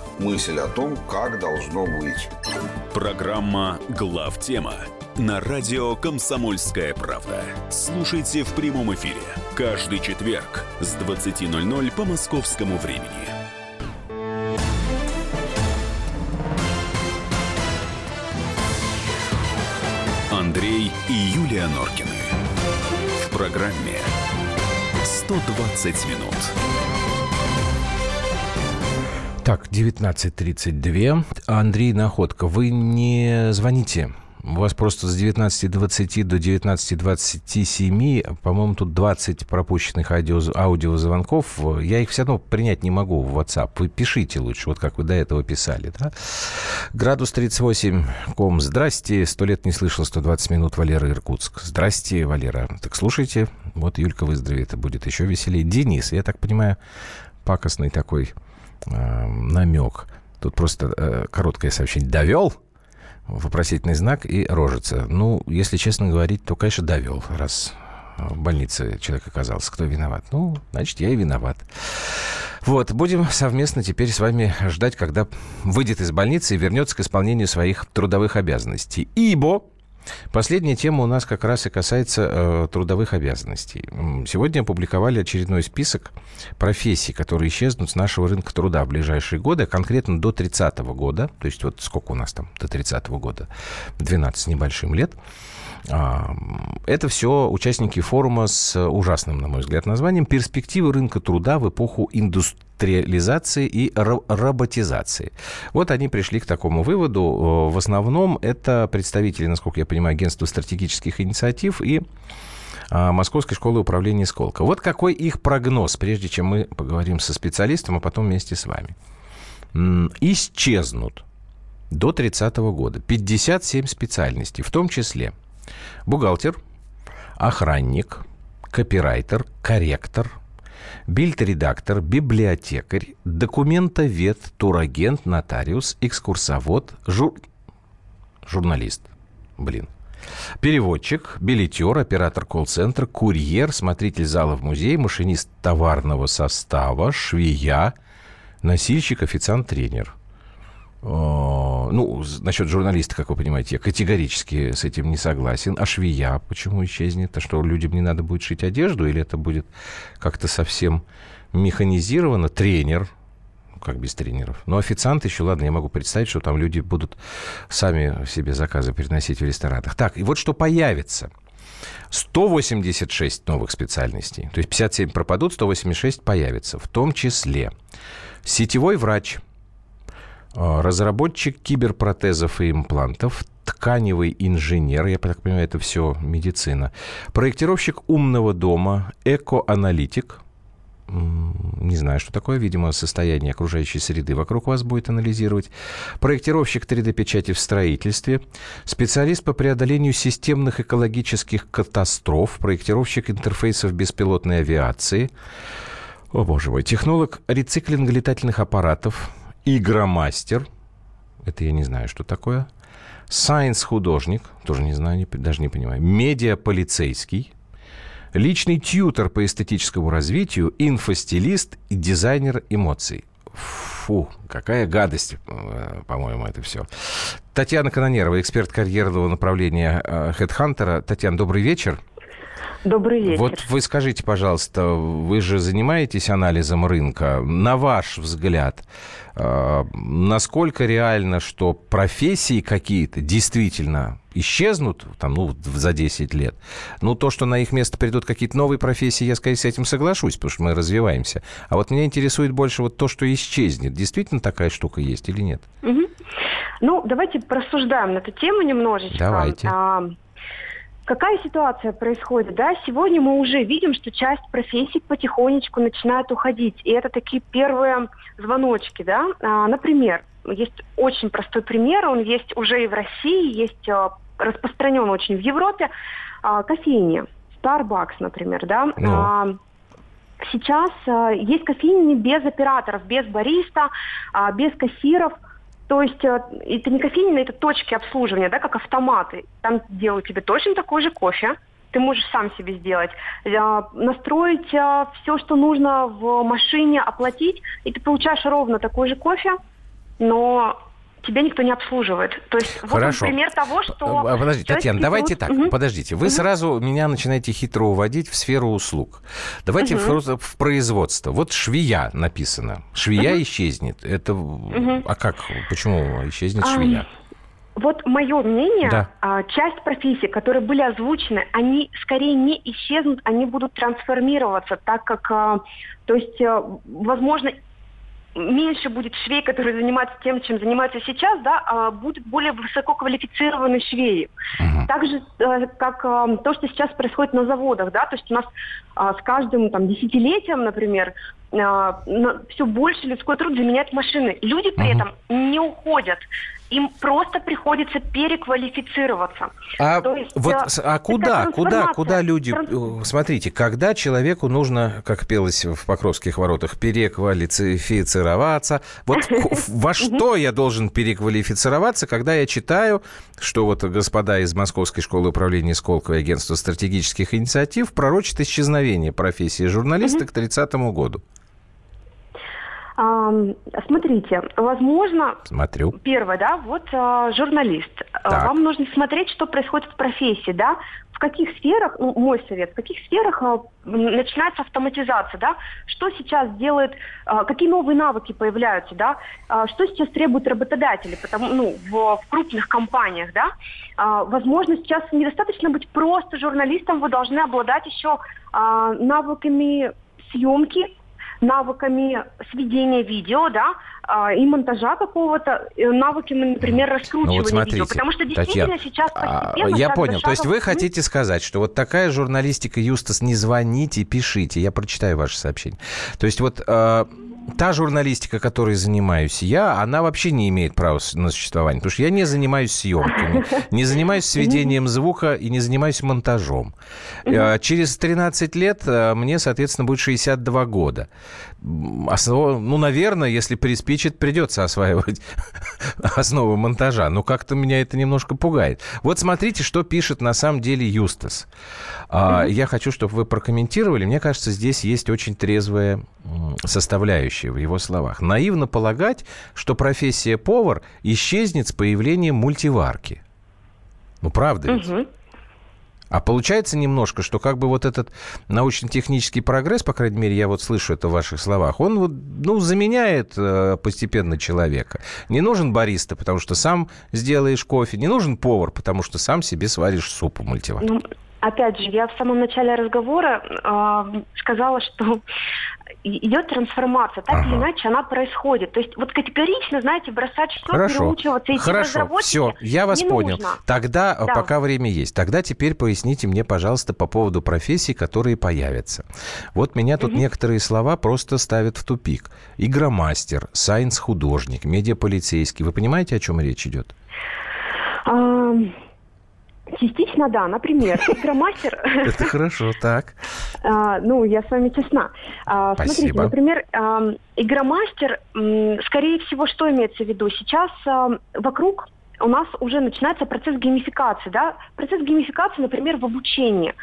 мысль о том, как должно быть. Программа «Главтема» на радио «Комсомольская правда». Слушайте в прямом эфире каждый четверг с 20.00 по московскому времени. Андрей и Юлия Норкины. В программе 120 минут. Так, 19.32. Андрей Находка, вы не звоните. У вас просто с 19.20 до 19.27, по-моему, тут 20 пропущенных аудио, аудиозвонков. Я их все равно принять не могу в WhatsApp. Вы пишите лучше, вот как вы до этого писали. Да? Градус 38, ком. Здрасте, сто лет не слышал 120 минут Валера Иркутск. Здрасте, Валера. Так слушайте, вот Юлька выздоровеет, будет еще веселее. Денис, я так понимаю, пакостный такой э, намек. Тут просто э, короткое сообщение. Довел? Вопросительный знак и рожица. Ну, если честно говорить, то, конечно, довел, раз в больнице человек оказался. Кто виноват? Ну, значит, я и виноват. Вот, будем совместно теперь с вами ждать, когда выйдет из больницы и вернется к исполнению своих трудовых обязанностей. Ибо Последняя тема у нас как раз и касается э, трудовых обязанностей. Сегодня опубликовали очередной список профессий, которые исчезнут с нашего рынка труда в ближайшие годы, а конкретно до 30 года, то есть вот сколько у нас там до 30 года, 12 с небольшим лет. Это все участники форума с ужасным, на мой взгляд, названием «Перспективы рынка труда в эпоху индустриализации и ро- роботизации». Вот они пришли к такому выводу. Э, В основном это представители, насколько я понимаю, агентства стратегических инициатив и а, Московской школы управления «Сколково». Вот какой их прогноз, прежде чем мы поговорим со специалистом, а потом вместе с вами. Исчезнут до 30 года 57 специальностей, в том числе бухгалтер, охранник, копирайтер, корректор, бильд-редактор, библиотекарь, документовед, турагент, нотариус, экскурсовод, жур... журналист. Блин. Переводчик, билетер, оператор колл-центра, курьер, смотритель зала в музее, машинист товарного состава, швея, Носильщик, официант, тренер. Ну, насчет журналиста, как вы понимаете, я категорически с этим не согласен. А швея почему исчезнет? А что, людям не надо будет шить одежду? Или это будет как-то совсем механизировано? Тренер, как без тренеров. Но официант еще, ладно, я могу представить, что там люди будут сами себе заказы переносить в ресторанах. Так, и вот что появится. 186 новых специальностей. То есть 57 пропадут, 186 появится. В том числе сетевой врач, разработчик киберпротезов и имплантов, тканевый инженер, я так понимаю, это все медицина, проектировщик умного дома, экоаналитик – не знаю, что такое, видимо, состояние окружающей среды вокруг вас будет анализировать, проектировщик 3D-печати в строительстве, специалист по преодолению системных экологических катастроф, проектировщик интерфейсов беспилотной авиации, о боже мой, технолог рециклинга летательных аппаратов, игромастер, это я не знаю, что такое, сайенс-художник, тоже не знаю, даже не понимаю, медиа-полицейский, личный тьютер по эстетическому развитию, инфостилист и дизайнер эмоций. Фу, какая гадость, э, по-моему, это все. Татьяна Канонерова, эксперт карьерного направления HeadHunter. Татьяна, добрый вечер. Добрый вечер. Вот вы скажите, пожалуйста, вы же занимаетесь анализом рынка. На ваш взгляд, э, насколько реально, что профессии какие-то действительно исчезнут там, ну, за 10 лет. Ну, то, что на их место придут какие-то новые профессии, я, скорее, с этим соглашусь, потому что мы развиваемся. А вот меня интересует больше вот то, что исчезнет. Действительно такая штука есть или нет? Угу. Ну, давайте просуждаем на эту тему немножечко. Давайте. А, какая ситуация происходит? Да, сегодня мы уже видим, что часть профессий потихонечку начинает уходить. И это такие первые звоночки, да. А, например, есть очень простой пример, он есть уже и в России, есть а, распространен очень в Европе, а, кофейни. Starbucks, например, да. Ну. А, сейчас а, есть кофейни без операторов, без бариста, а, без кассиров. То есть а, это не кофейни, это точки обслуживания, да, как автоматы. Там делают тебе точно такой же кофе, ты можешь сам себе сделать, а, настроить а, все, что нужно в машине, оплатить, и ты получаешь ровно такой же кофе, но тебя никто не обслуживает. То есть Хорошо. вот пример того, что... А, Подождите, Татьяна, берут... давайте так, угу. подождите. Вы угу. сразу меня начинаете хитро уводить в сферу услуг. Давайте угу. в, в производство. Вот швея написано. Швея угу. исчезнет. Это... Угу. А как? Почему исчезнет а, швея? Вот мое мнение, да. часть профессий, которые были озвучены, они скорее не исчезнут, они будут трансформироваться, так как, то есть, возможно, меньше будет швей, которые занимаются тем, чем занимаются сейчас, да, а будут более высококвалифицированные швеи. Uh-huh. Также э, как э, то, что сейчас происходит на заводах, да, то есть у нас э, с каждым там десятилетием, например, все больше людской труд заменяет машины. Люди при uh-huh. этом не уходят им просто приходится переквалифицироваться. А, есть, вот, а куда, куда, куда люди... Транс... Смотрите, когда человеку нужно, как пелось в Покровских воротах, переквалифицироваться, вот во что я должен переквалифицироваться, когда я читаю, что вот господа из Московской школы управления Сколково агентства стратегических инициатив пророчат исчезновение профессии журналиста к 30 году? Смотрите, возможно, Смотрю. первое, да, вот а, журналист. А, Так. Вам нужно смотреть, что происходит в профессии, да, в каких сферах, ну, мой совет, в каких сферах а, начинается автоматизация, да, что сейчас делает, какие новые навыки появляются, да, что сейчас требуют работодатели, потому, ну, в, в крупных компаниях, да, возможно, сейчас недостаточно быть просто журналистом, вы должны обладать еще навыками съемки, навыками сведения видео, да, а, и монтажа какого-то, навыками, например, раскручивания Ну вот смотрите, видео. Потому что действительно Татьяна, сейчас а, постепенно... Я понял. То есть вы хотите сказать, что вот такая журналистика, Юстас, не звоните, пишите. Я прочитаю ваше сообщение. То есть вот э, та журналистика, которой занимаюсь я, она вообще не имеет права на существование. Потому что я не занимаюсь съемками, не занимаюсь сведением звука и не занимаюсь монтажом. Э, Через 13 лет мне, соответственно, будет 62 года. М, Основа, ну, наверное, если приспичит, придется осваивать основы монтажа. Но как-то меня это немножко пугает. Вот смотрите, что пишет на самом деле Юстас. А, Я хочу, чтобы вы прокомментировали. Мне кажется, здесь есть очень трезвая составляющая. в его словах. Наивно полагать, что профессия повар исчезнет с появлением мультиварки. Ну, правда ведь? А получается немножко, что как бы вот этот научно-технический прогресс, по крайней мере, я вот слышу это в ваших словах, он вот, ну, заменяет э, постепенно человека. Не нужен бариста, потому что сам сделаешь кофе, не нужен повар, потому что сам себе сваришь суп в мультиварке. Ну, опять же, я в самом начале разговора э, сказала, что идет трансформация, так ага. или иначе она происходит. То есть вот категорично, знаете, бросать все, Хорошо. переучиваться, идти Хорошо, все, я вас понял. Нужно. Тогда, э, да. пока время есть, тогда теперь поясните мне, пожалуйста, по поводу профессий, которые появятся. Вот меня тут угу. некоторые слова просто ставят в тупик. Игромастер, сайенс-художник, медиаполицейский. Вы понимаете, о чем речь идет? Частично, да. Например, игромастер... Это хорошо, так. А, ну, я с вами честна. А, смотрите, например, игромастер, скорее всего, что имеется в виду? Сейчас вокруг у нас уже начинается процесс геймификации, да, процесс геймификации, например, в обучении.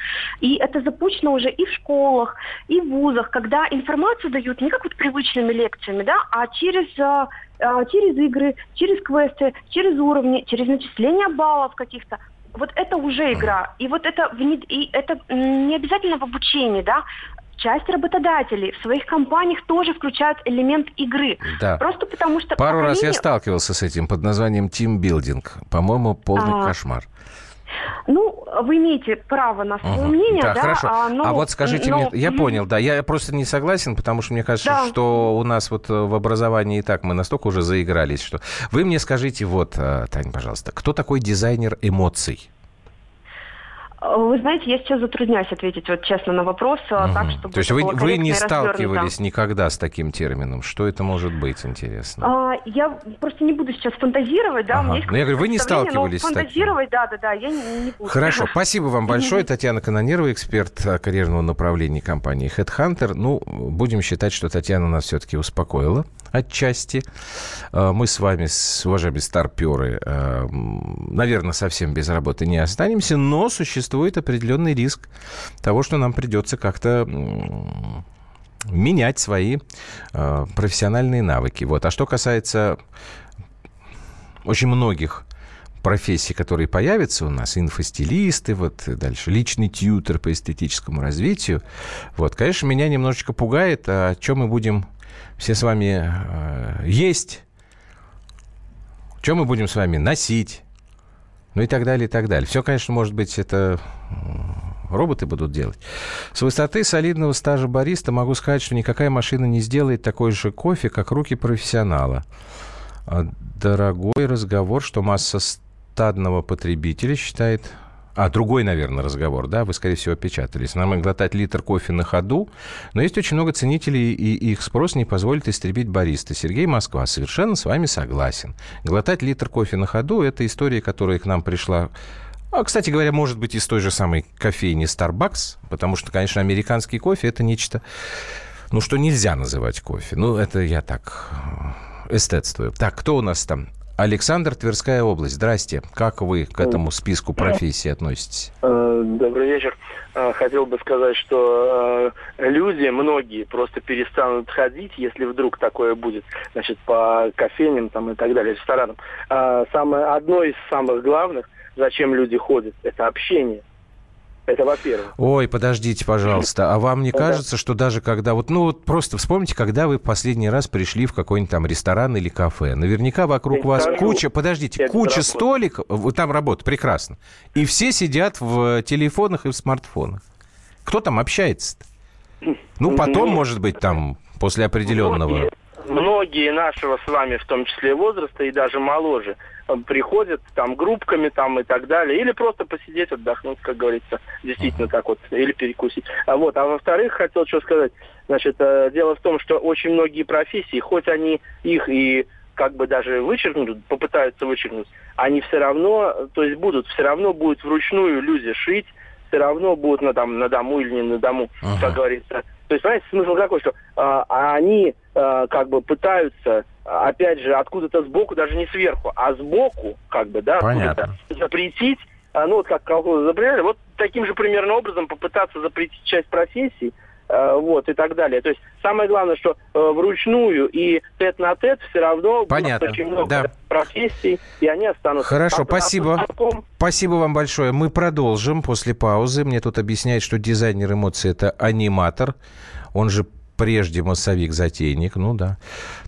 И это запущено уже и в школах, и в вузах, когда информацию дают не как вот привычными лекциями, да, а через через игры, через квесты, через уровни, через начисление баллов каких-то вот это уже игра. И вот это, и это не обязательно в обучении, да, часть работодателей в своих компаниях тоже включают элемент игры. Да. Просто потому что... Пару поколение... раз я сталкивался с этим под названием тимбилдинг. По-моему, полный а... кошмар. Ну, вы имеете право на свое угу. мнение, да? да хорошо. А, но, а вот скажите но... мне, я понял, да, я просто не согласен, потому что мне кажется, да. что у нас вот в образовании и так мы настолько уже заигрались, что... Вы мне скажите, вот, э, Таня, пожалуйста, кто такой дизайнер эмоций? Вы знаете, я сейчас затрудняюсь ответить вот честно на вопрос, угу. так, чтобы... То есть вы, вы не сталкивались никогда с таким термином? Что это может быть, интересно? А, я просто не буду сейчас фантазировать, да, ага. у меня есть Ну, я говорю, вы не сталкивались с таким? фантазировать, да, да, да, я не, не буду. Хорошо, спасибо вам большое. Татьяна Канонирова, эксперт карьерного направления компании HeadHunter. Ну, будем считать, что Татьяна нас все-таки успокоила отчасти. А, мы с вами, с уважаемые старперы, а, наверное, совсем без работы не останемся, но существует определенный риск того, что нам придется как-то менять свои а, профессиональные навыки. Вот. А что касается очень многих профессий, которые появятся у нас, инфостилисты, вот дальше личный тьютер по эстетическому развитию, вот, конечно, меня немножечко пугает, о чем мы будем все с вами э, есть, что мы будем с вами носить, ну и так далее, и так далее. Все, конечно, может быть, это роботы будут делать. С высоты солидного стажа бариста могу сказать, что никакая машина не сделает такой же кофе, как руки профессионала. А дорогой разговор, что масса стадного потребителя считает а, другой, наверное, разговор, да, вы, скорее всего, печатались. Нам глотать литр кофе на ходу, но есть очень много ценителей, и их спрос не позволит истребить бариста. Сергей Москва совершенно с вами согласен. Глотать литр кофе на ходу – это история, которая к нам пришла а, кстати говоря, может быть, из той же самой кофейни Starbucks, потому что, конечно, американский кофе – это нечто, ну, что нельзя называть кофе. Ну, это я так э, эстетствую. Так, кто у нас там? Александр, Тверская область. Здрасте. Как вы к этому списку профессий относитесь? Э, добрый вечер. Э, хотел бы сказать, что э, люди, многие, просто перестанут ходить, если вдруг такое будет, значит, по кофейням там, и так далее, ресторанам. Самое, одно из самых главных, зачем люди ходят, это общение. Это во-первых. Ой, подождите, пожалуйста. А вам не кажется, что даже когда... Вот, ну, вот просто вспомните, когда вы последний раз пришли в какой-нибудь там ресторан или кафе. Наверняка вокруг Я вас скажу, куча... Подождите, куча столиков... Там работа, прекрасно. И все сидят в телефонах и в смартфонах. Кто там общается-то? Ну, потом, может быть, там, после определенного многие нашего с вами, в том числе возраста и даже моложе, приходят там группками там и так далее, или просто посидеть, отдохнуть, как говорится, действительно так вот, или перекусить. А вот, а во-вторых, хотел что сказать, значит, э, дело в том, что очень многие профессии, хоть они их и как бы даже вычеркнут, попытаются вычеркнуть, они все равно, то есть будут, все равно будут вручную люди шить, все равно будут на, там, на дому или не на дому, ага. как говорится. То есть, понимаете, смысл какой, что а, они а, как бы пытаются, опять же, откуда-то сбоку, даже не сверху, а сбоку, как бы, да, Понятно. запретить, ну вот как колхозы запрещали, вот таким же примерно образом попытаться запретить часть профессий, э, вот, и так далее. То есть самое главное, что э, вручную и тет на тет все равно Понятно. очень много Да. профессий, и они останутся. Хорошо, А спасибо. Спасибо вам большое. Мы продолжим после паузы. Мне тут объясняют, что дизайнер эмоций – это аниматор. Он же прежде массовик-затейник. Ну да.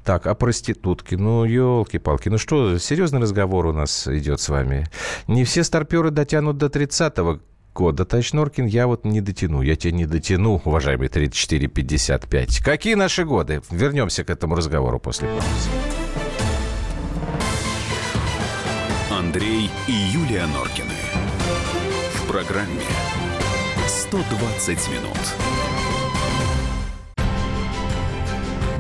Так, а проститутки? Ну, елки-палки. Ну что, серьезный разговор у нас идет с вами. Не все старперы дотянут до 30-го года. Товарищ Норкин, я вот не дотяну. Я тебя не дотяну, уважаемый 34-55. Какие наши годы? Вернемся к этому разговору после паузы. Андрей и Юлия Норкины. В программе 120 минут.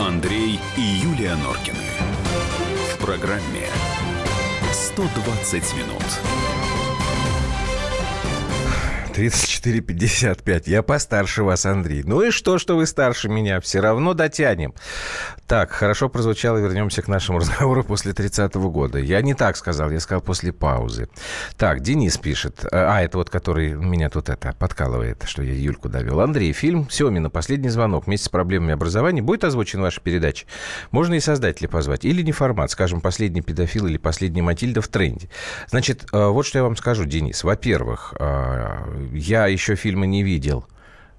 Андрей и Юлия Норкины. В программе 120 минут. 34-55. Я постарше вас, Андрей. Ну и что, что вы старше меня? Все равно дотянем. Так, хорошо прозвучало. Вернемся к нашему разговору после 30-го года. Я не так сказал, я сказал после паузы. Так, Денис пишет. А, это вот который меня тут это подкалывает, что я Юльку довел. Андрей, фильм «Семина. Последний звонок» вместе с проблемами образования будет озвучен в вашей передаче? Можно и создателя позвать. Или не формат, скажем, «Последний педофил» или «Последний Матильда» в тренде. Значит, э, вот что я вам скажу, Денис. Во-первых, э, я еще фильма не видел,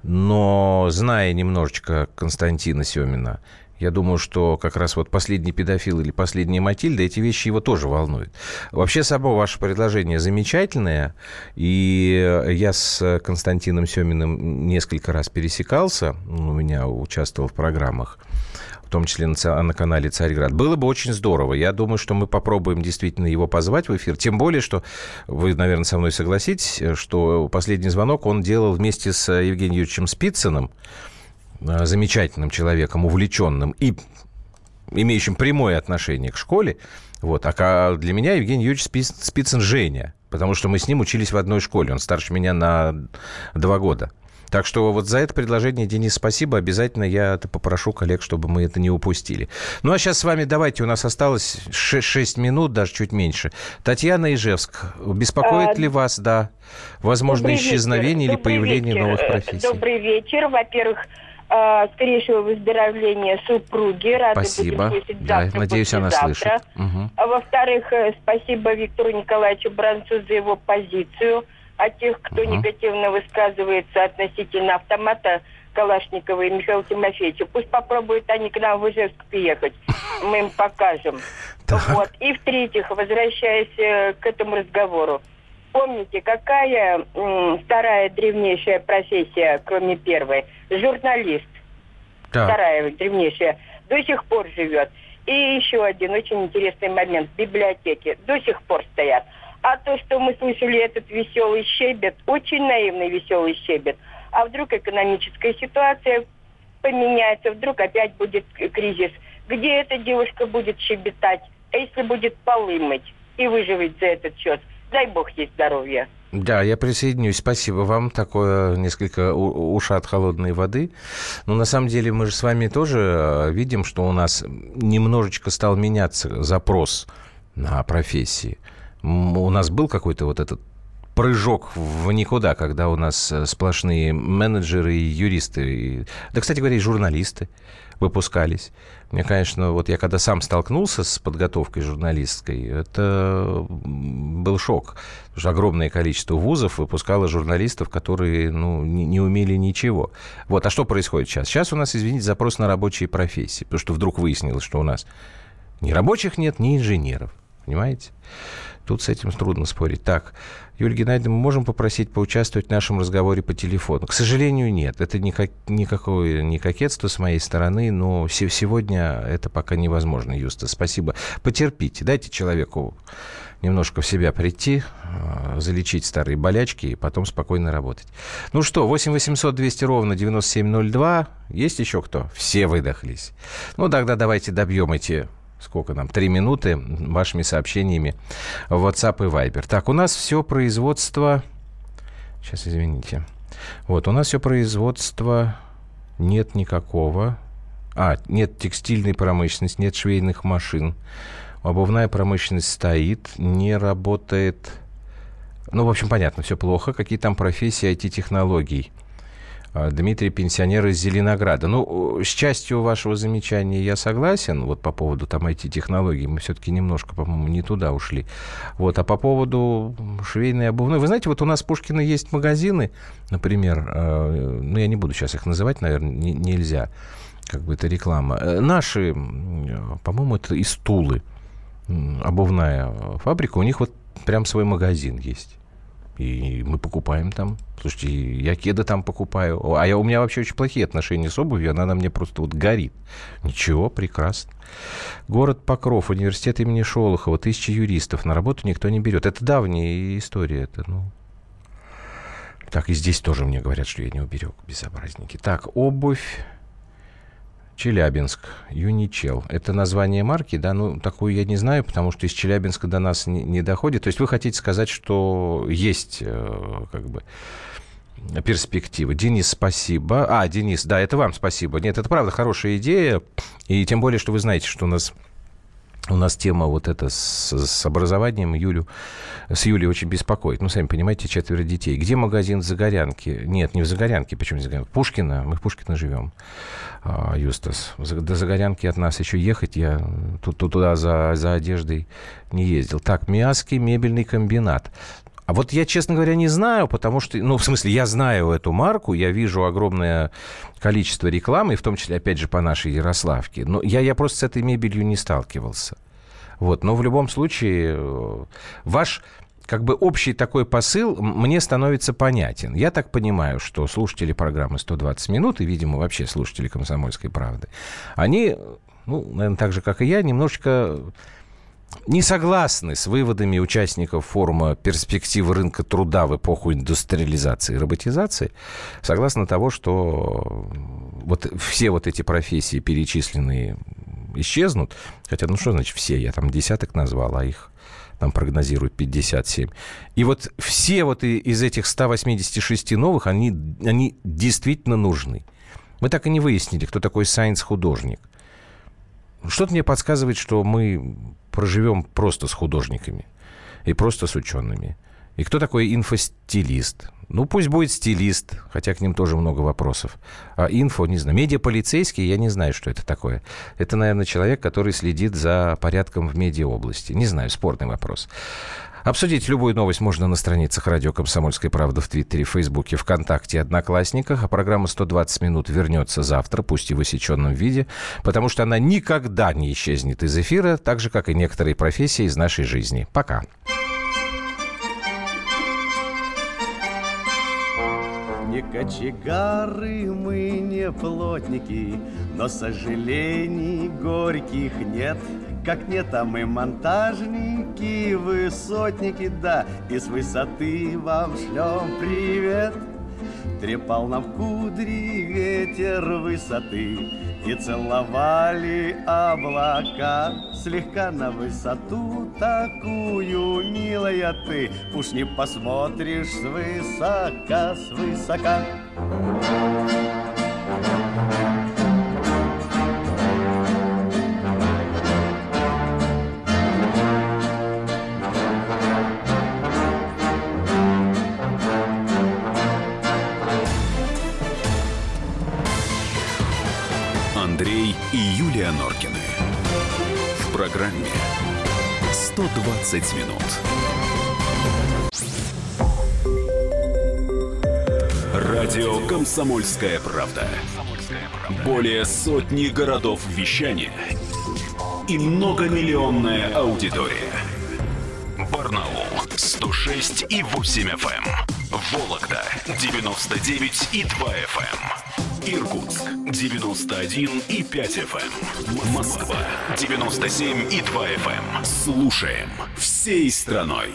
но зная немножечко Константина Семина, я думаю, что как раз вот «Последний педофил» или «Последняя Матильда» эти вещи его тоже волнуют. Вообще, само ваше предложение замечательное, и я с Константином Семиным несколько раз пересекался, у меня участвовал в программах, в том числе на канале «Царьград». Было бы очень здорово. Я думаю, что мы попробуем действительно его позвать в эфир. Тем более, что вы, наверное, со мной согласитесь, что последний звонок он делал вместе с Евгением Юрьевичем Спицыным, замечательным человеком, увлеченным и имеющим прямое отношение к школе. Вот. А для меня Евгений Юрьевич Спицын Женя, потому что мы с ним учились в одной школе. Он старше меня на два года. Так что вот за это предложение, Денис, спасибо. Обязательно я это попрошу коллег, чтобы мы это не упустили. Ну, а сейчас с вами давайте, у нас осталось 6, 6 минут, даже чуть меньше. Татьяна Ижевск, беспокоит а, ли вас, да, возможно, исчезновение или появление вечер. новых профессий? Добрый вечер. Во-первых, скорейшего выздоровления супруги. Рады спасибо. будем слышать да, завтра, надеюсь, она слышит. Угу. А во-вторых, спасибо Виктору Николаевичу Бранцу за его позицию о тех, кто угу. негативно высказывается относительно автомата Калашникова и Михаила Тимофеевича. Пусть попробуют они к нам в Ижевск приехать. Мы им покажем. Вот. И в-третьих, возвращаясь э, к этому разговору. Помните, какая м, вторая древнейшая профессия, кроме первой? Журналист. Так. Вторая древнейшая. До сих пор живет. И еще один очень интересный момент. Библиотеки до сих пор стоят. А то, что мы слышали этот веселый щебет, очень наивный веселый щебет, а вдруг экономическая ситуация поменяется, вдруг опять будет кризис, где эта девушка будет щебетать, а если будет полы мыть и выживать за этот счет, дай бог ей здоровья. Да, я присоединюсь. Спасибо вам. Такое несколько уша от холодной воды. Но на самом деле мы же с вами тоже видим, что у нас немножечко стал меняться запрос на профессии у нас был какой-то вот этот прыжок в никуда, когда у нас сплошные менеджеры и юристы, да, кстати говоря, и журналисты выпускались. Мне, конечно, вот я когда сам столкнулся с подготовкой журналистской, это был шок. Потому огромное количество вузов выпускало журналистов, которые ну, не, не умели ничего. Вот, а что происходит сейчас? Сейчас у нас, извините, запрос на рабочие профессии, потому что вдруг выяснилось, что у нас ни рабочих нет, ни инженеров. Понимаете? Тут с этим трудно спорить. Так, Юлия Геннадьевна, мы можем попросить поучаствовать в нашем разговоре по телефону? К сожалению, нет. Это никак, никакое не кокетство с моей стороны, но сегодня это пока невозможно, Юста. Спасибо. Потерпите. Дайте человеку немножко в себя прийти, э, залечить старые болячки и потом спокойно работать. Ну что, 8 800 200 ровно 9702. Есть еще кто? Все выдохлись. Ну, тогда давайте добьем эти сколько нам, три минуты вашими сообщениями в WhatsApp и Viber. Так, у нас все производство... Сейчас, извините. Вот, у нас все производство нет никакого. А, нет текстильной промышленности, нет швейных машин. Обувная промышленность стоит, не работает. Ну, в общем, понятно, все плохо. Какие там профессии IT-технологий? А, Дмитрий, пенсионер из Зеленограда. Ну, с частью вашего замечания я согласен, вот по поводу там IT-технологий, мы все-таки немножко, по-моему, не туда ушли. Вот, а по поводу швейной обувной, вы знаете, вот у нас в Пушкино есть магазины, например, э, ну, я не буду сейчас их называть, наверное, не, нельзя, как бы это реклама. Э, наши, по-моему, это из Тулы, обувная фабрика, у них вот прям свой магазин есть. И мы покупаем там. Слушайте, я кеды там покупаю. А я, у меня вообще очень плохие отношения с обувью. Она на мне просто вот горит. Ничего, прекрасно. Город Покров, университет имени Шолохова, тысячи юристов. На работу никто не берет. Это давняя история. Это, ну... Так, и здесь тоже мне говорят, что я не уберег безобразники. Так, обувь. Челябинск, Юничел. Это название марки, да? Ну, такую я не знаю, потому что из Челябинска до нас не, не доходит. То есть вы хотите сказать, что есть э, как бы перспективы. Денис, спасибо. А, Денис, да, это вам спасибо. Нет, это правда хорошая идея. И тем более, что вы знаете, что у нас у нас тема вот эта с, с образованием Юлю, с Юлей очень беспокоит. Ну, сами понимаете, четверо детей. Где магазин в Загорянке? Нет, не в Загорянке, почему не Загорянке? Пушкина, мы в Пушкино живем, а, Юстас. До Загорянки от нас еще ехать, я тут, туда за, за одеждой не ездил. Так, Миасский мебельный комбинат. А вот я, честно говоря, не знаю, потому что, ну, в смысле, я знаю эту марку, я вижу огромное количество рекламы, в том числе, опять же, по нашей Ярославке. Но я, я просто с этой мебелью не сталкивался. Вот, но в любом случае, э, ваш как бы общий такой посыл мне становится понятен. Я так понимаю, что слушатели программы «120 минут» и, видимо, вообще слушатели «Комсомольской правды», они, ну, наверное, так же, как и я, немножечко не согласны с выводами участников форума «Перспективы рынка труда в эпоху индустриализации и роботизации», согласно того, что вот все вот эти профессии, перечисленные, исчезнут. Хотя, ну что значит все? Я там десяток назвал, а их там прогнозируют 57. И вот все вот из этих 186 новых, они, они действительно нужны. Мы так и не выяснили, кто такой сайенс-художник. Что-то мне подсказывает, что мы проживем просто с художниками и просто с учеными. И кто такой инфостилист? Ну, пусть будет стилист, хотя к ним тоже много вопросов. А инфо, не знаю, медиаполицейский, я не знаю, что это такое. Это, наверное, человек, который следит за порядком в медиаобласти. Не знаю, спорный вопрос. Обсудить любую новость можно на страницах радио «Комсомольская правда» в Твиттере, Фейсбуке, ВКонтакте Одноклассниках. А программа «120 минут» вернется завтра, пусть и в осеченном виде, потому что она никогда не исчезнет из эфира, так же, как и некоторые профессии из нашей жизни. Пока. Не кочегары мы, не плотники, но сожалений горьких нет — как нет, а мы монтажники, высотники, да, и с высоты вам шлем привет. Трепал нам кудри ветер высоты И целовали облака. Слегка на высоту такую, милая ты Уж не посмотришь свысока, свысока Юлия Норкины. В программе 120 минут. Радио Комсомольская правда". Более сотни городов вещания и многомиллионная аудитория. Барнаул 106 и 8 FM. Вологда 99 и 2 FM. эм. Иркутск 91 и 5 FM. эм. Москва 97 и 2 FM. Слушаем всей страной.